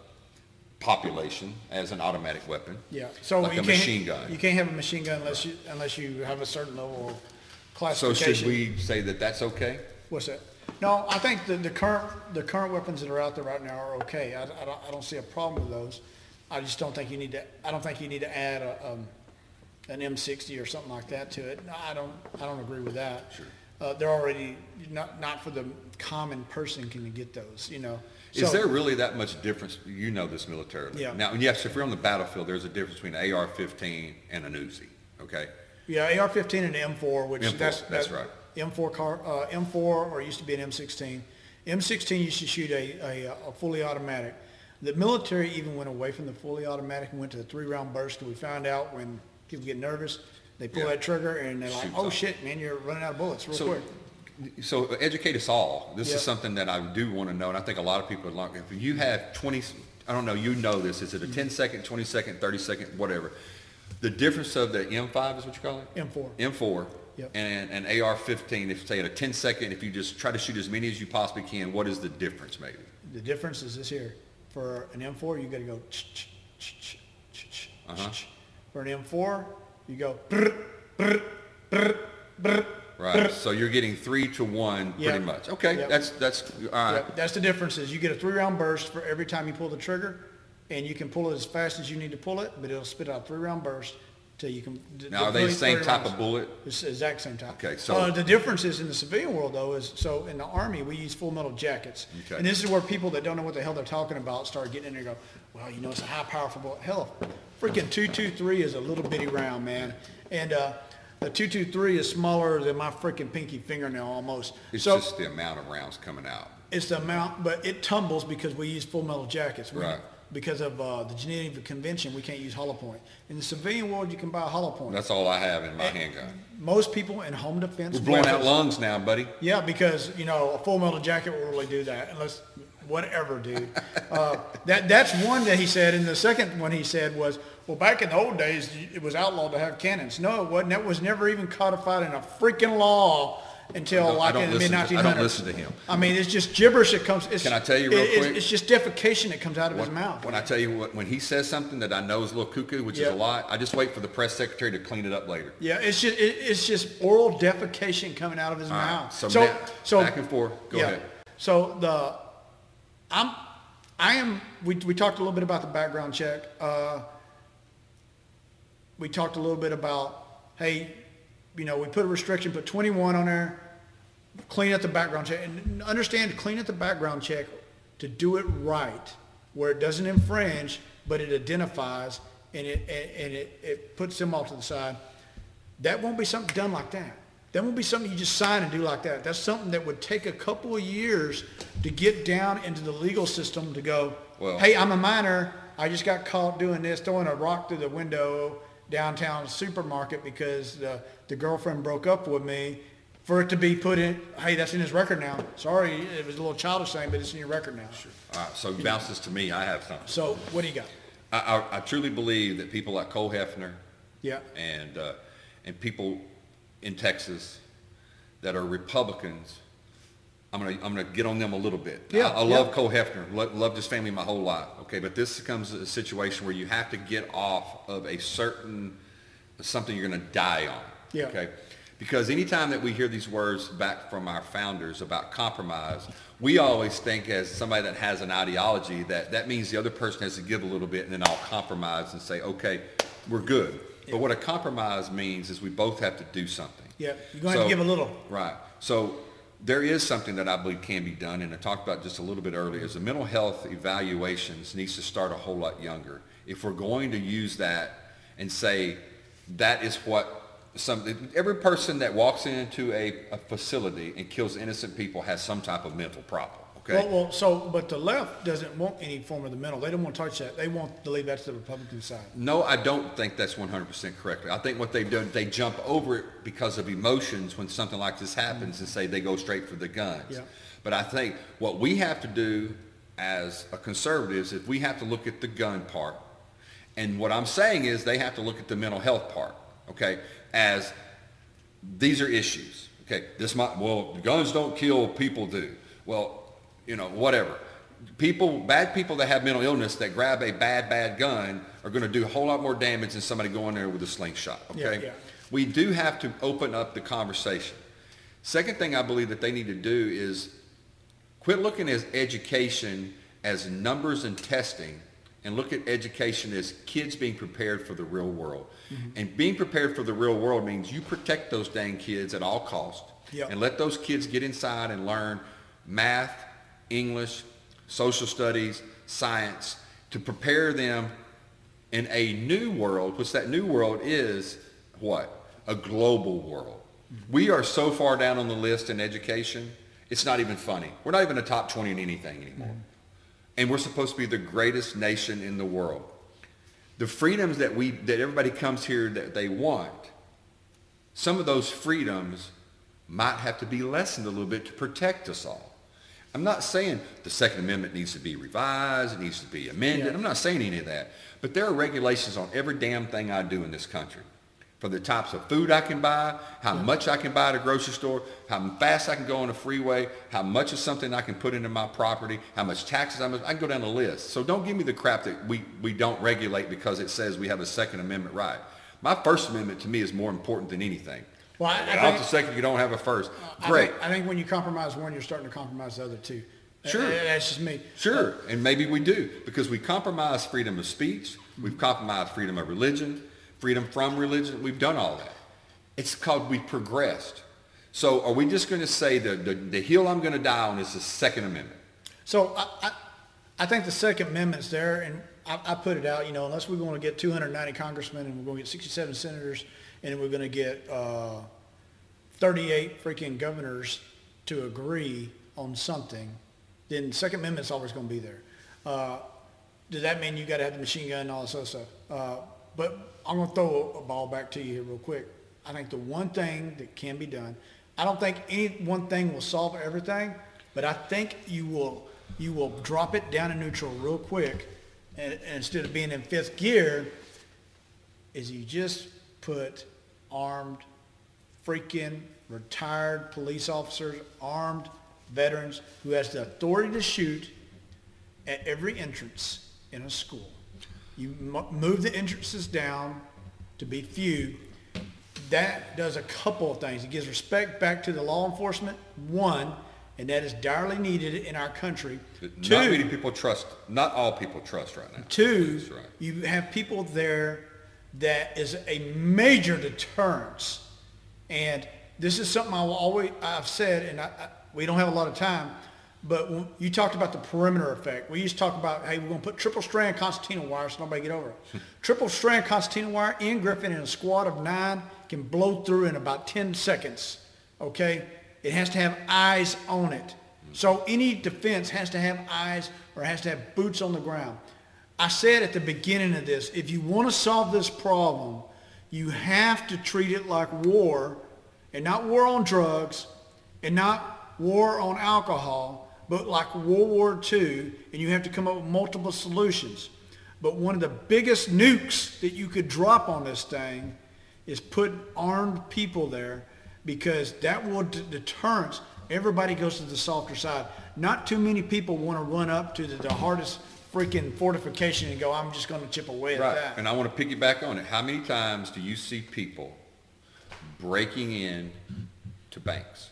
population as an automatic weapon. Yeah, so Like you a can't, machine gun. You can't have a machine gun unless you, unless you have a certain level of classification. So should we say that that's okay? What's that? No, I think the, the current, the current weapons that are out there right now are okay. I, I don't, I don't see a problem with those. I just don't think you need to, I don't think you need to add a, um, an M sixty or something like that to it. No, I don't, I don't agree with that. Sure. Uh, they're already, not, not for the common person can you get those, you know? Is So- there really that much difference? You know this militarily. Yeah. Now, yes, if you're on the battlefield, there's a difference between an AR-15 and an Uzi, okay? Yeah, AR-15 and M4, which M4, that's, that's that- right. M4 car, uh, M4, or it used to be an M16. M16 used to shoot a, a, a fully automatic. The military even went away from the fully automatic and went to the three-round burst, we found out when people get nervous, they pull Yeah. that trigger and they're like, Shoots oh shit, man, you're running out of bullets real So, quick. so educate us all. This Yeah. is something that I do want to know, and I think a lot of people would like, if you have 20, I don't know, you know this, is it a 10 second, 20 second, 30 second, whatever? The difference of the M5 is what you call it? M4. M4 Yep. and an AR-15, if you say at a 10 second, if you just try to shoot as many as you possibly can, what is the difference maybe? The difference is this here. For an M4, you gotta go ch ch ch ch ch ch Uh-huh. For an M4, you go brr, brr, brr, brr. Right, so you're getting three to one pretty much. Okay, Yep. that's, that's, all right. Yep, That's the difference is you get a three round burst for every time you pull the trigger and you can pull it as fast as you need to pull it, but it'll spit out a three round burst till you can. Now, are they the same type rounds. of bullet? It's the exact same type. Okay, so- Uh, the difference is in the civilian world though is, so in the army, we use full metal jackets. Okay. And this is where people that don't know what the hell they're talking about start getting in there and go, well, you know, it's a high powerful bullet. Hell, freaking two-two-three is a little bitty round, man. And, uh, the two-two-three is smaller than my freaking pinky fingernail almost. It's So- just the amount of rounds coming out. it's the amount, but it tumbles because we use full metal jackets. We- Right. Because of uh, the Geneva Convention, we can't use hollow point. In the civilian world, you can buy a hollow point. That's all I have in my handgun. Most people in home defense. We're blowing out lungs now, buddy. Yeah, because you know a full metal jacket will really do that. Unless whatever, dude. *laughs* uh, that that's one that he said. And the second one he said was, well, back in the old days, it was outlawed to have cannons. No, it wasn't. That was never even codified in a freaking law until I don't- I like in the mid to- 1900s. I don't listen to him. I mean, it's just gibberish that comes. It's, Can I tell you real it- quick? It's just defecation that comes out of his mouth. When I tell you what, when he says something that I know is a little cuckoo, which is a lot, I just wait for the press secretary to clean it up later. Yeah, it's just it, it's just oral defecation coming out of his All right, mouth. so now, back and forth. Go yeah. ahead. So the I'm I am we we talked a little bit about the background check. Uh, we talked a little bit about hey, you know, we put a restriction, put 21 on there, clean up the background check, and understand clean up the background check to do it right, where it doesn't infringe, but it identifies and it and, it, it puts them off to the side. That won't be something done like that. That won't be something you just sign and do like that. That's something that would take a couple of years to get down into the legal system to go, Well- hey, I'm a minor. I just got caught doing this, throwing a rock through the window downtown supermarket because the, the girlfriend broke up with me. For it to be put in, hey, that's in his record now. Sorry, it was a little childish thing, but it's in your record now. Sure. All right, so bounce this to me. I have something. So what do you got? I, I, I truly believe that people like Cole Hefner Yeah. and uh, and people in Texas that are Republicans, I'm gonna I'm gonna get on them a little bit. Yeah, I, I love yeah. Cole Hefner, lo- loved his family my whole life. Okay, but this becomes a situation where you have to get off of a certain something you're gonna die on. Yeah. Okay. Because anytime that we hear these words back from our founders about compromise, we always think as somebody that has an ideology that that means the other person has to give a little bit and then I'll compromise and say, okay, we're good. But what a compromise means is we both have to do something. Yeah. You're going to to give a little. Right. So there is something that I believe can be done, and I talked about just a little bit earlier, is the mental health evaluations needs to start a whole lot younger. If we're going to use that and say that is what some, every person that walks into a, a facility and kills innocent people has some type of mental problem, okay? Well, well, so, but the left doesn't want any form of the mental. They don't want to touch that. They want to leave that to the Republican side. No, I don't think that's 100% correct. I think what they do, they jump over it because of emotions when something like this happens and say they go straight for the guns. Yeah. But I think what we have to do as a conservatives is we have to look at the gun part. And what I'm saying is they have to look at the mental health part, okay, as these are issues. Okay, this might, well, guns don't kill, people do. Well, you know, whatever. People, bad people that have mental illness that grab a bad, bad gun are going to do a whole lot more damage than somebody going there with a slingshot, okay? Yeah, yeah. We do have to open up the conversation. Second thing I believe that they need to do is quit looking at education as numbers and testing and look at education as kids being prepared for the real world. Mm-hmm. And being prepared for the real world means you protect those dang kids at all cost Yep. and let those kids get inside and learn math, English, social studies, science to prepare them in a new world, which that new world is what? A global world. We are so far down on the list in education, it's not even funny. We're not even a top 20 in anything anymore. And we're supposed to be the greatest nation in the world. The freedoms that we that everybody comes here that they want, some of those freedoms might have to be lessened a little bit to protect us all. I'm not saying the Second Amendment needs to be revised, it needs to be amended. Yeah. I'm not saying any of that. But there are regulations on every damn thing I do in this country. From the types of food I can buy, how much I can buy at a grocery store, how fast I can go on a freeway, how much of something I can put into my property, how much taxes I must, I can go down the list. So don't give me the crap that we, we don't regulate because it says we have a Second Amendment right. My First Amendment to me is more important than anything. Well, I- I think- the second, you don't have a first. I Great. think- I think when you compromise one, you're starting to compromise the other two. Sure. That's just me. Sure, and maybe we do, because we compromise freedom of speech, we've compromised freedom of religion, freedom from religion, we've done all that. It's called we progressed. So are we just going to say the, the, the hill I'm going to die on is the Second Amendment? So I, I, I think the Second Amendment's there, and I, I put it out, you know, unless we're going to get 290 congressmen and we're going to get 67 senators, and we're going to get uh, 38 freaking governors to agree on something, then Second Amendment's always going to be there. Uh, does that mean you got to have the machine gun and all this other stuff? Uh, but I'm going to throw a ball back to you here real quick. I think the one thing that can be done, I don't think any one thing will solve everything, but I think you will you will drop it down to neutral real quick, and, and instead of being in fifth gear, is you just put armed freaking retired police officers, armed veterans who has the authority to shoot at every entrance in a school. You move the entrances down to be few. That does a couple of things. It gives respect back to the law enforcement, one, and that is direly needed in our country. Not many people trust, not all people trust right now. Two, right. you have people there that is a major deterrence. And this is something I will always, I've said, and I, I, we don't have a lot of time, but when you talked about the perimeter effect. We used to talk about, hey, we're going to put triple strand concertina wire so nobody get over it. *laughs* triple strand concertina wire in Griffin in a squad of nine can blow through in about 10 seconds. Okay? It has to have eyes on it. So any defense has to have eyes or has to have boots on the ground. I said at the beginning of this, if you want to solve this problem, you have to treat it like war and not war on drugs and not war on alcohol, but like World War II, and you have to come up with multiple solutions. But one of the biggest nukes that you could drop on this thing is put armed people there because that will d- deterrence. Everybody goes to the softer side. Not too many people want to run up to the, the hardest freaking fortification and go, I'm just going to chip away at Right, that. and I want to piggyback on it. How many times do you see people breaking in to banks?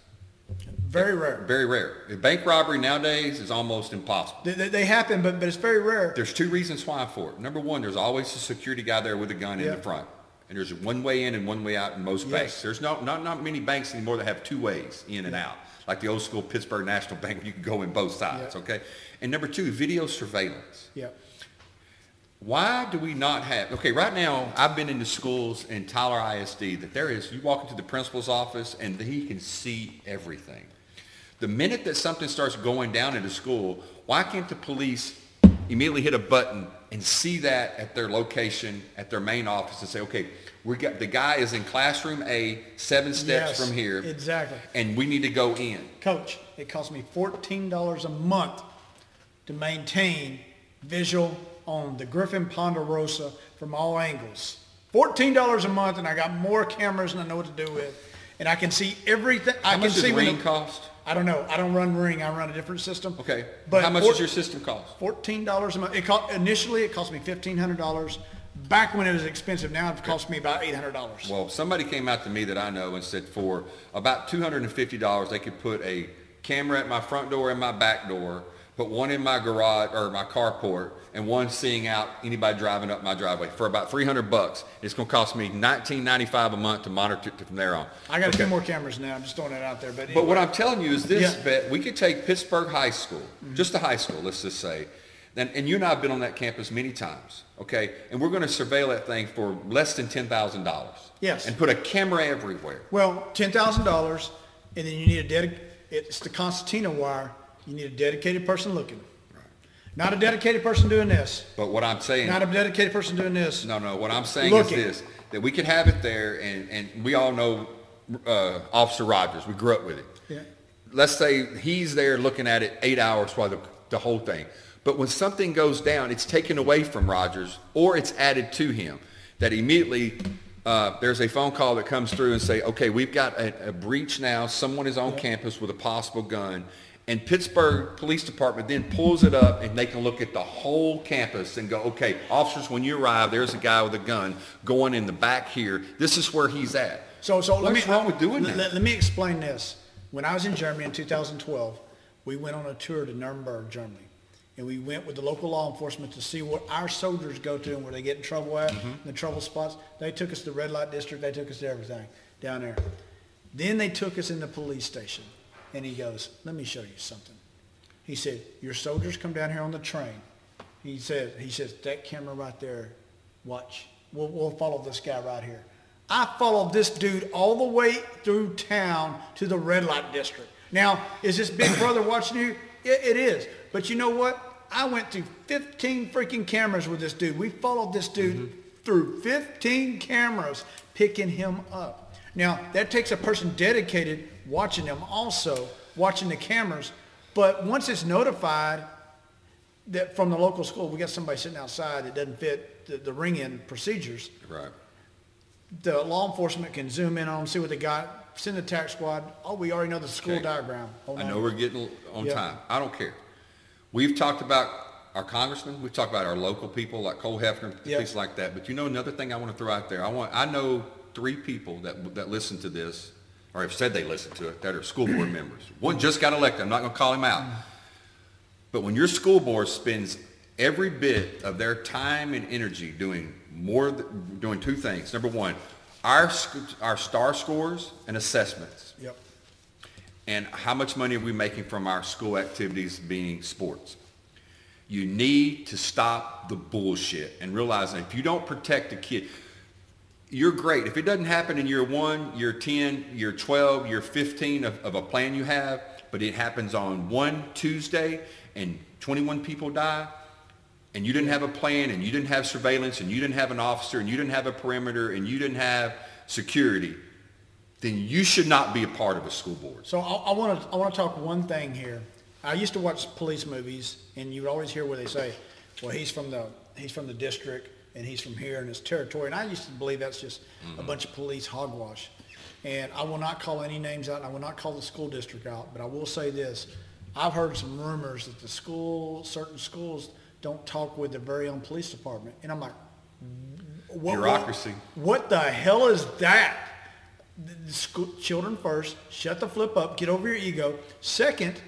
Very rare. Very rare. Bank robbery nowadays is almost impossible. They, they, they happen, but, but it's very rare. There's two reasons why for it. Number one, there's always a security guy there with a gun in the front. And there's one way in and one way out in most Yes. banks. There's not, not, not many banks anymore that have two ways in and out. Like the old school Pittsburgh National Bank, where *laughs* you can go in both sides, Yeah. okay? And number two, video surveillance. Yeah. Why do we not have, okay, right now, I've been in the schools in Tyler ISD that there is, you walk into the principal's office and he can see everything. The minute that something starts going down in the school, why can't the police immediately hit a button and see that at their location, at their main office and say, okay, we got, the guy is in classroom A, seven steps Yes, from here, Exactly. and we need to go in. Coach, it costs me fourteen dollars a month to maintain visual on the Griffin Ponderosa from all angles. Fourteen dollars a month, and I got more cameras than I know what to do with, and I can see everything. I How can much does see when Ring the- cost? I don't know. I don't run Ring. I run a different system. Okay, but how much does your system cost? Fourteen dollars a month. It cost, initially it cost me fifteen hundred dollars. Back when it was expensive, now it costs me about eight hundred dollars. Well, somebody came out to me that I know and said for about two hundred and fifty dollars, they could put a camera at my front door and my back door, put one in my garage or my carport, and one seeing out anybody driving up my driveway for about three hundred bucks. It's going to cost me nineteen ninety-five a month to monitor it from there on. I got a few more cameras now. I'm just throwing it out there. But, But what I'm telling you is this, Yeah. Mm-hmm. Bet, we could take Pittsburg High School, just a high school, let's just say, and, and you and I have been on that campus many times, okay? And we're going to surveil that thing for less than ten thousand dollars. Yes. And put a camera everywhere. Well, ten thousand dollars, and then you need a dedic. It's the concertina wire. You need a dedicated person looking. Right. Not a dedicated person doing this. But what I'm saying, Not a dedicated person doing this. no, no, what I'm saying Looking. is this, that we could have it there, and, and we all know uh, Officer Rogers. We grew up with him. Yeah. let's say he's there looking at it eight hours while the, the whole thing. But when something goes down, it's taken away from Rogers or it's added to him. That immediately uh, there's a phone call that comes through and say, okay, we've got a, a breach now. Someone is on campus with a possible gun. And Pittsburg Police Department then pulls it up and they can look at the whole campus and go, okay, officers, when you arrive, there's a guy with a gun going in the back here. This is where he's at. So, so let me, What's wrong with doing let, that? Let, me explain this. When I was in Germany in 2012, we went on a tour to Nuremberg, Germany. And we went with the local law enforcement to see what our soldiers go to and where they get in trouble at, Mm-hmm. the trouble spots. They took us to the red light district. They took us to everything down there. Then they took us in the police station. And he goes, let me show you something. He said, your soldiers come down here on the train. He said, he says, that camera right there, watch. We'll, we'll follow this guy right here. I followed this dude all the way through town to the red light district. Now, is this big *coughs* brother watching you? It, it is. But you know what? I went through 15 freaking cameras with this dude. We followed this dude mm-hmm. through 15 cameras picking him up. Now, that takes a person dedicated watching them also, watching the cameras. But once it's notified that from the local school, we got somebody sitting outside that doesn't fit the, the ring-in procedures, Right. the law enforcement can zoom in on them, see what they got, send the tax squad. Oh, we already know the school Okay. diagram. Hold I on. know we're getting on Yeah. time. I don't care. We've talked about our congressmen. We've talked about our local people like Cole Hefner, Yep. things like that. But you know another thing I want to throw out there. I want. I know three people that that listen to this, or have said they listen to it, that are school board members. One just got elected. I'm not going to call him out. But when your school board spends every bit of their time and energy doing more, doing two things. Number one, our our STAAR scores and assessments Yep. and how much money are we making from our school activities being sports? You need to stop the bullshit and realize that if you don't protect the kid, you're great. If it doesn't happen in year one, year 10, year 12, year 15 of, of a plan you have, but it happens on one Tuesday and 21 people die, and you didn't have a plan and you didn't have surveillance and you didn't have an officer and you didn't have a perimeter and you didn't have security, then you should not be a part of a school board. So I want to I want to talk one thing here. I used to watch police movies, and you would always hear where they say, "Well, he's from the he's from the district, and he's from here in his territory." And I used to believe that's just a mm-hmm. bunch of police hogwash. And I will not call any names out, and I will not call the school district out. But I will say this: I've heard some rumors that the school, certain schools, don't talk with their very own police department, and I'm like, what, what- Bureaucracy. what the hell is that? school, children first, shut the flip up, get over your ego. Second,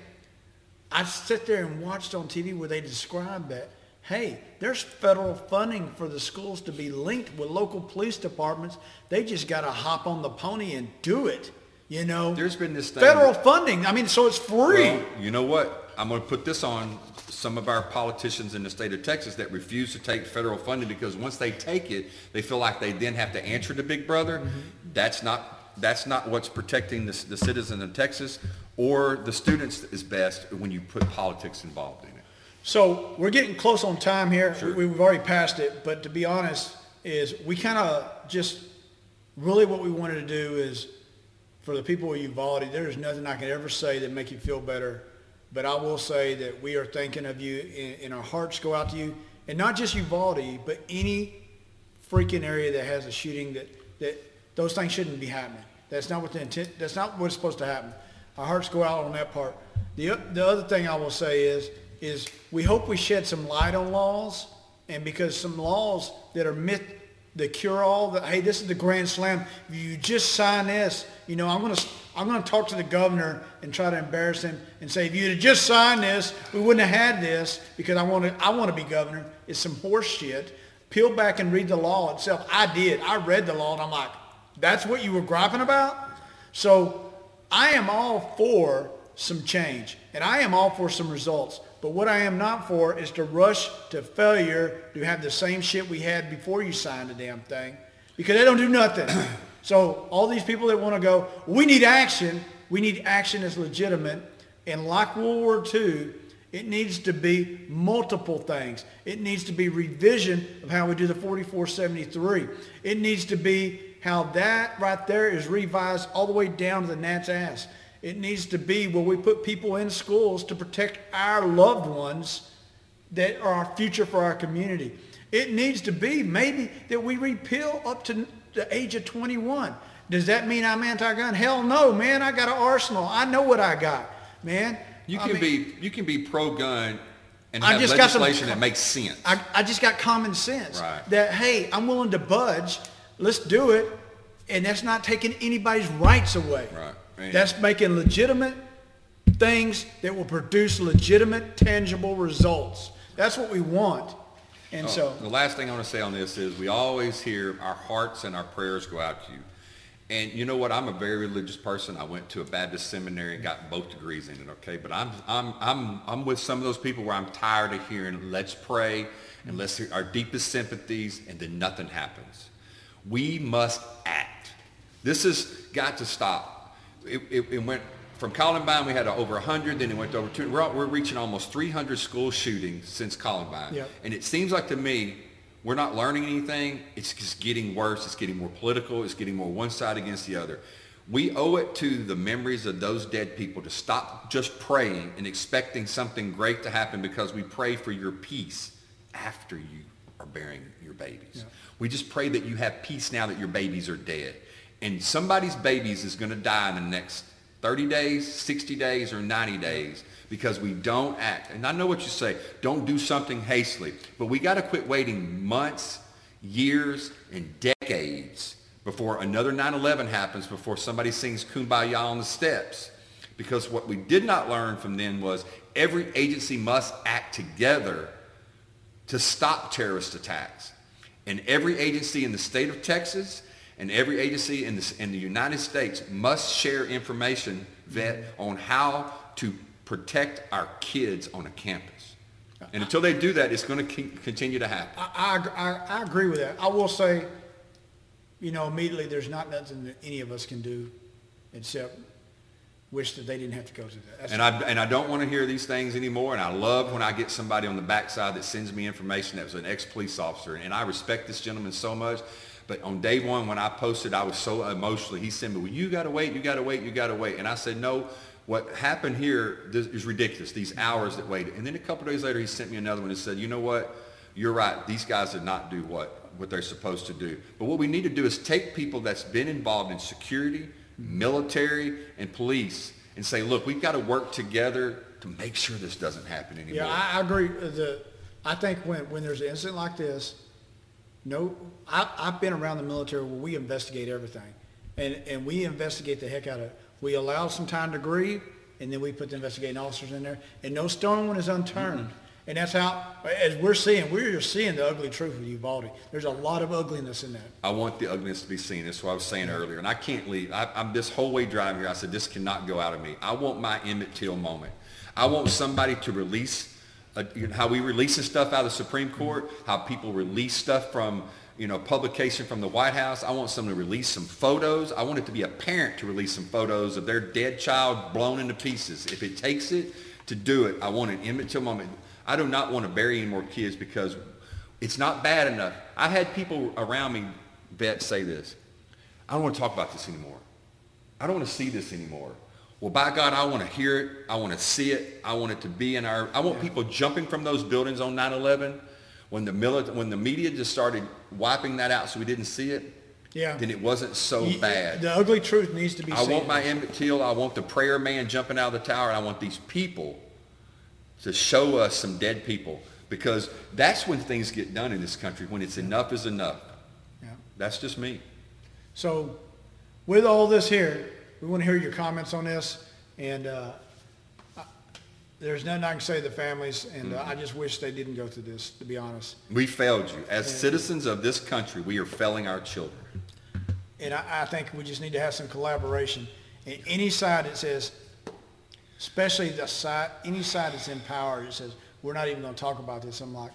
I sit there and watched on TV where they described that, hey, there's federal funding for the schools to be linked with local police departments. They just got to hop on the pony and do it. You know, There's been this thing. federal funding. I mean, so it's free. Well, you know what? I'm going to put this on some of our politicians in the state of Texas that refuse to take federal funding because once they take it, they feel like they then have to answer to Big Brother. Mm-hmm. That's not that's not what's protecting the, the citizens of Texas or the students is best when you put politics involved in. So we're getting close on time here. Sure. We, we've already passed it, but to be honest, is we kind of just really what we wanted to do is for the people of Uvalde, there is nothing I can ever say that make you feel better. But I will say that we are thinking of you, and, and our hearts go out to you, and not just Uvalde, but any freaking area that has a shooting that that those things shouldn't be happening. That's not what the intent. That's not what's supposed to happen. Our hearts go out on that part. The the other thing I will say is is we hope we shed some light on laws, and because some laws that are myth, the cure-all, that hey, this is the grand slam. If you just sign this, you know, I'm gonna I'm gonna talk to the governor and try to embarrass him and say, if you had just signed this, we wouldn't have had this because I want to I want to be governor. It's some horse shit. Peel back and read the law itself. I did. I read the law and I'm like, that's what you were griping about? So I am all for some change and I am all for some results. But what I am not for is to rush to failure to have the same shit we had before you signed the damn thing because they don't do nothing. *clears throat* so all these people that want to go, we need action. We need action that's legitimate. And like World War II, it needs to be multiple things. It needs to be revision of how we do the 4473. It needs to be how that right there is revised all the way down to the gnat's ass. It needs to be where we put people in schools to protect our loved ones that are our future for our community. It needs to be maybe that we repeal up to the age of 21. Does that mean I'm anti-gun? Hell no, man. I got an arsenal. I know what I got, man. You I can mean, be you can be pro-gun and I have just got some- legislation that makes sense. I, I just got common sense Right. that hey, I'm willing to budge. Let's do it, and that's not taking anybody's rights away. Right. Man. That's making legitimate things that will produce legitimate, tangible results. That's what we want. And oh, so, The last thing I want to say on this is we always hear our hearts and our prayers go out to you. And you know what? I'm a very religious person. I went to a Baptist seminary and got both degrees in it, okay? But I'm, I'm, I'm, I'm with some of those people where I'm tired of hearing, let's pray and let's hear our deepest sympathies and then nothing happens. We must act. This has got to stop. It, it, it went from Columbine, we had over 100, then it went to over 200. We're, we're reaching almost 300 school shootings since Columbine. Yep. And it seems like to me, we're not learning anything. It's just getting worse. It's getting more political. It's getting more one side against the other. We owe it to the memories of those dead people to stop just praying and expecting something great to happen because we pray for your peace after you are burying your babies. We just pray that you have peace now that your babies are dead. And somebody's babies is going to die in the next 30 days, 60 days, or 90 days because we don't act. And I know what you say. Don't do something hastily. But we got to quit waiting months, years, and decades before another 9-11 happens, before somebody sings Kumbaya on the steps. Because what we did not learn from then was every agency must act together to stop terrorist attacks. And every agency in the state of Texas and every agency in the, in the United States must share information, vet, on how to protect our kids on a campus. And until they do that, it's going to continue to happen. I, I, I, I agree with that. I will say, you know, immediately there's not nothing that any of us can do except wish that they didn't have to go through that. That's And I, and I don't want to hear these things anymore. And I love when I get somebody on the backside that sends me information that was an ex-police officer. And I respect this gentleman so much. But on day one, when I posted, I was so emotional. He said, well, you got to wait, you got to wait, you got to wait. And I said, no, what happened here is ridiculous, these hours that waited. And then a couple days later, he sent me another one and said, you know what? You're right. These guys did not do what, what they're supposed to do. But what we need to do is take people that's been involved in security, military, and police and say, look, we've got to work together to make sure this doesn't happen anymore. Yeah, I, I agree. Uh, the, I think when, when there's an incident like this, no, I, I've been around the military where we investigate everything. And, and we investigate the heck out of it. We allow some time to grieve, and then we put the investigating officers in there, and no stone one is unturned. Mm-hmm. And that's how, as we're seeing, we're just seeing the ugly truth with Uvalde. There's a lot of ugliness in that. I want the ugliness to be seen. That's what I was saying mm-hmm. earlier. And I can't leave. I, I'm this whole way driving here. I said, this cannot go out of me. I want my Emmett Till moment. I want somebody to release uh, you know, how we releasing stuff out of the Supreme Court, how people release stuff from, you know, publication from the White House. I want someone to release some photos. I want it to be a parent to release some photos of their dead child blown into pieces. If it takes it to do it, I want an Emmett Till moment. I do not want to bury any more kids because it's not bad enough. I had people around me, vet, say this. I don't want to talk about this anymore. I don't want to see this anymore. Well, by God, I want to hear it. I want to see it. I want it to be in our, I want people jumping from those buildings on 9-11 when the, mili- when the media just started wiping that out so we didn't see it. Yeah. Then it wasn't so You- bad. The ugly truth needs to be I seen. want my Emmett Till. I want the prayer man jumping out of the tower. And I want these people to show us some dead people because that's when things get done in this country, when it's enough is enough. Yeah. That's just me. So with all this here, we want to hear your comments on this. And uh, I- there's nothing I can say to the families, and uh, I just wish they didn't go through this, to be honest. We failed you. As citizens of this country, we are failing our children. And I, I think we just need to have some collaboration. And any side that says, especially the side, any side that's in power that says, we're not even going to talk about this, I'm like,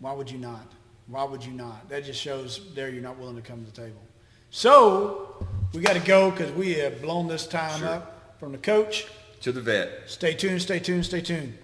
why would you not? Why would you not? That just shows there you're not willing to come to the table. So we got to go because we have blown this time Sure. up from the coach. To the vet. Stay tuned, stay tuned, stay tuned.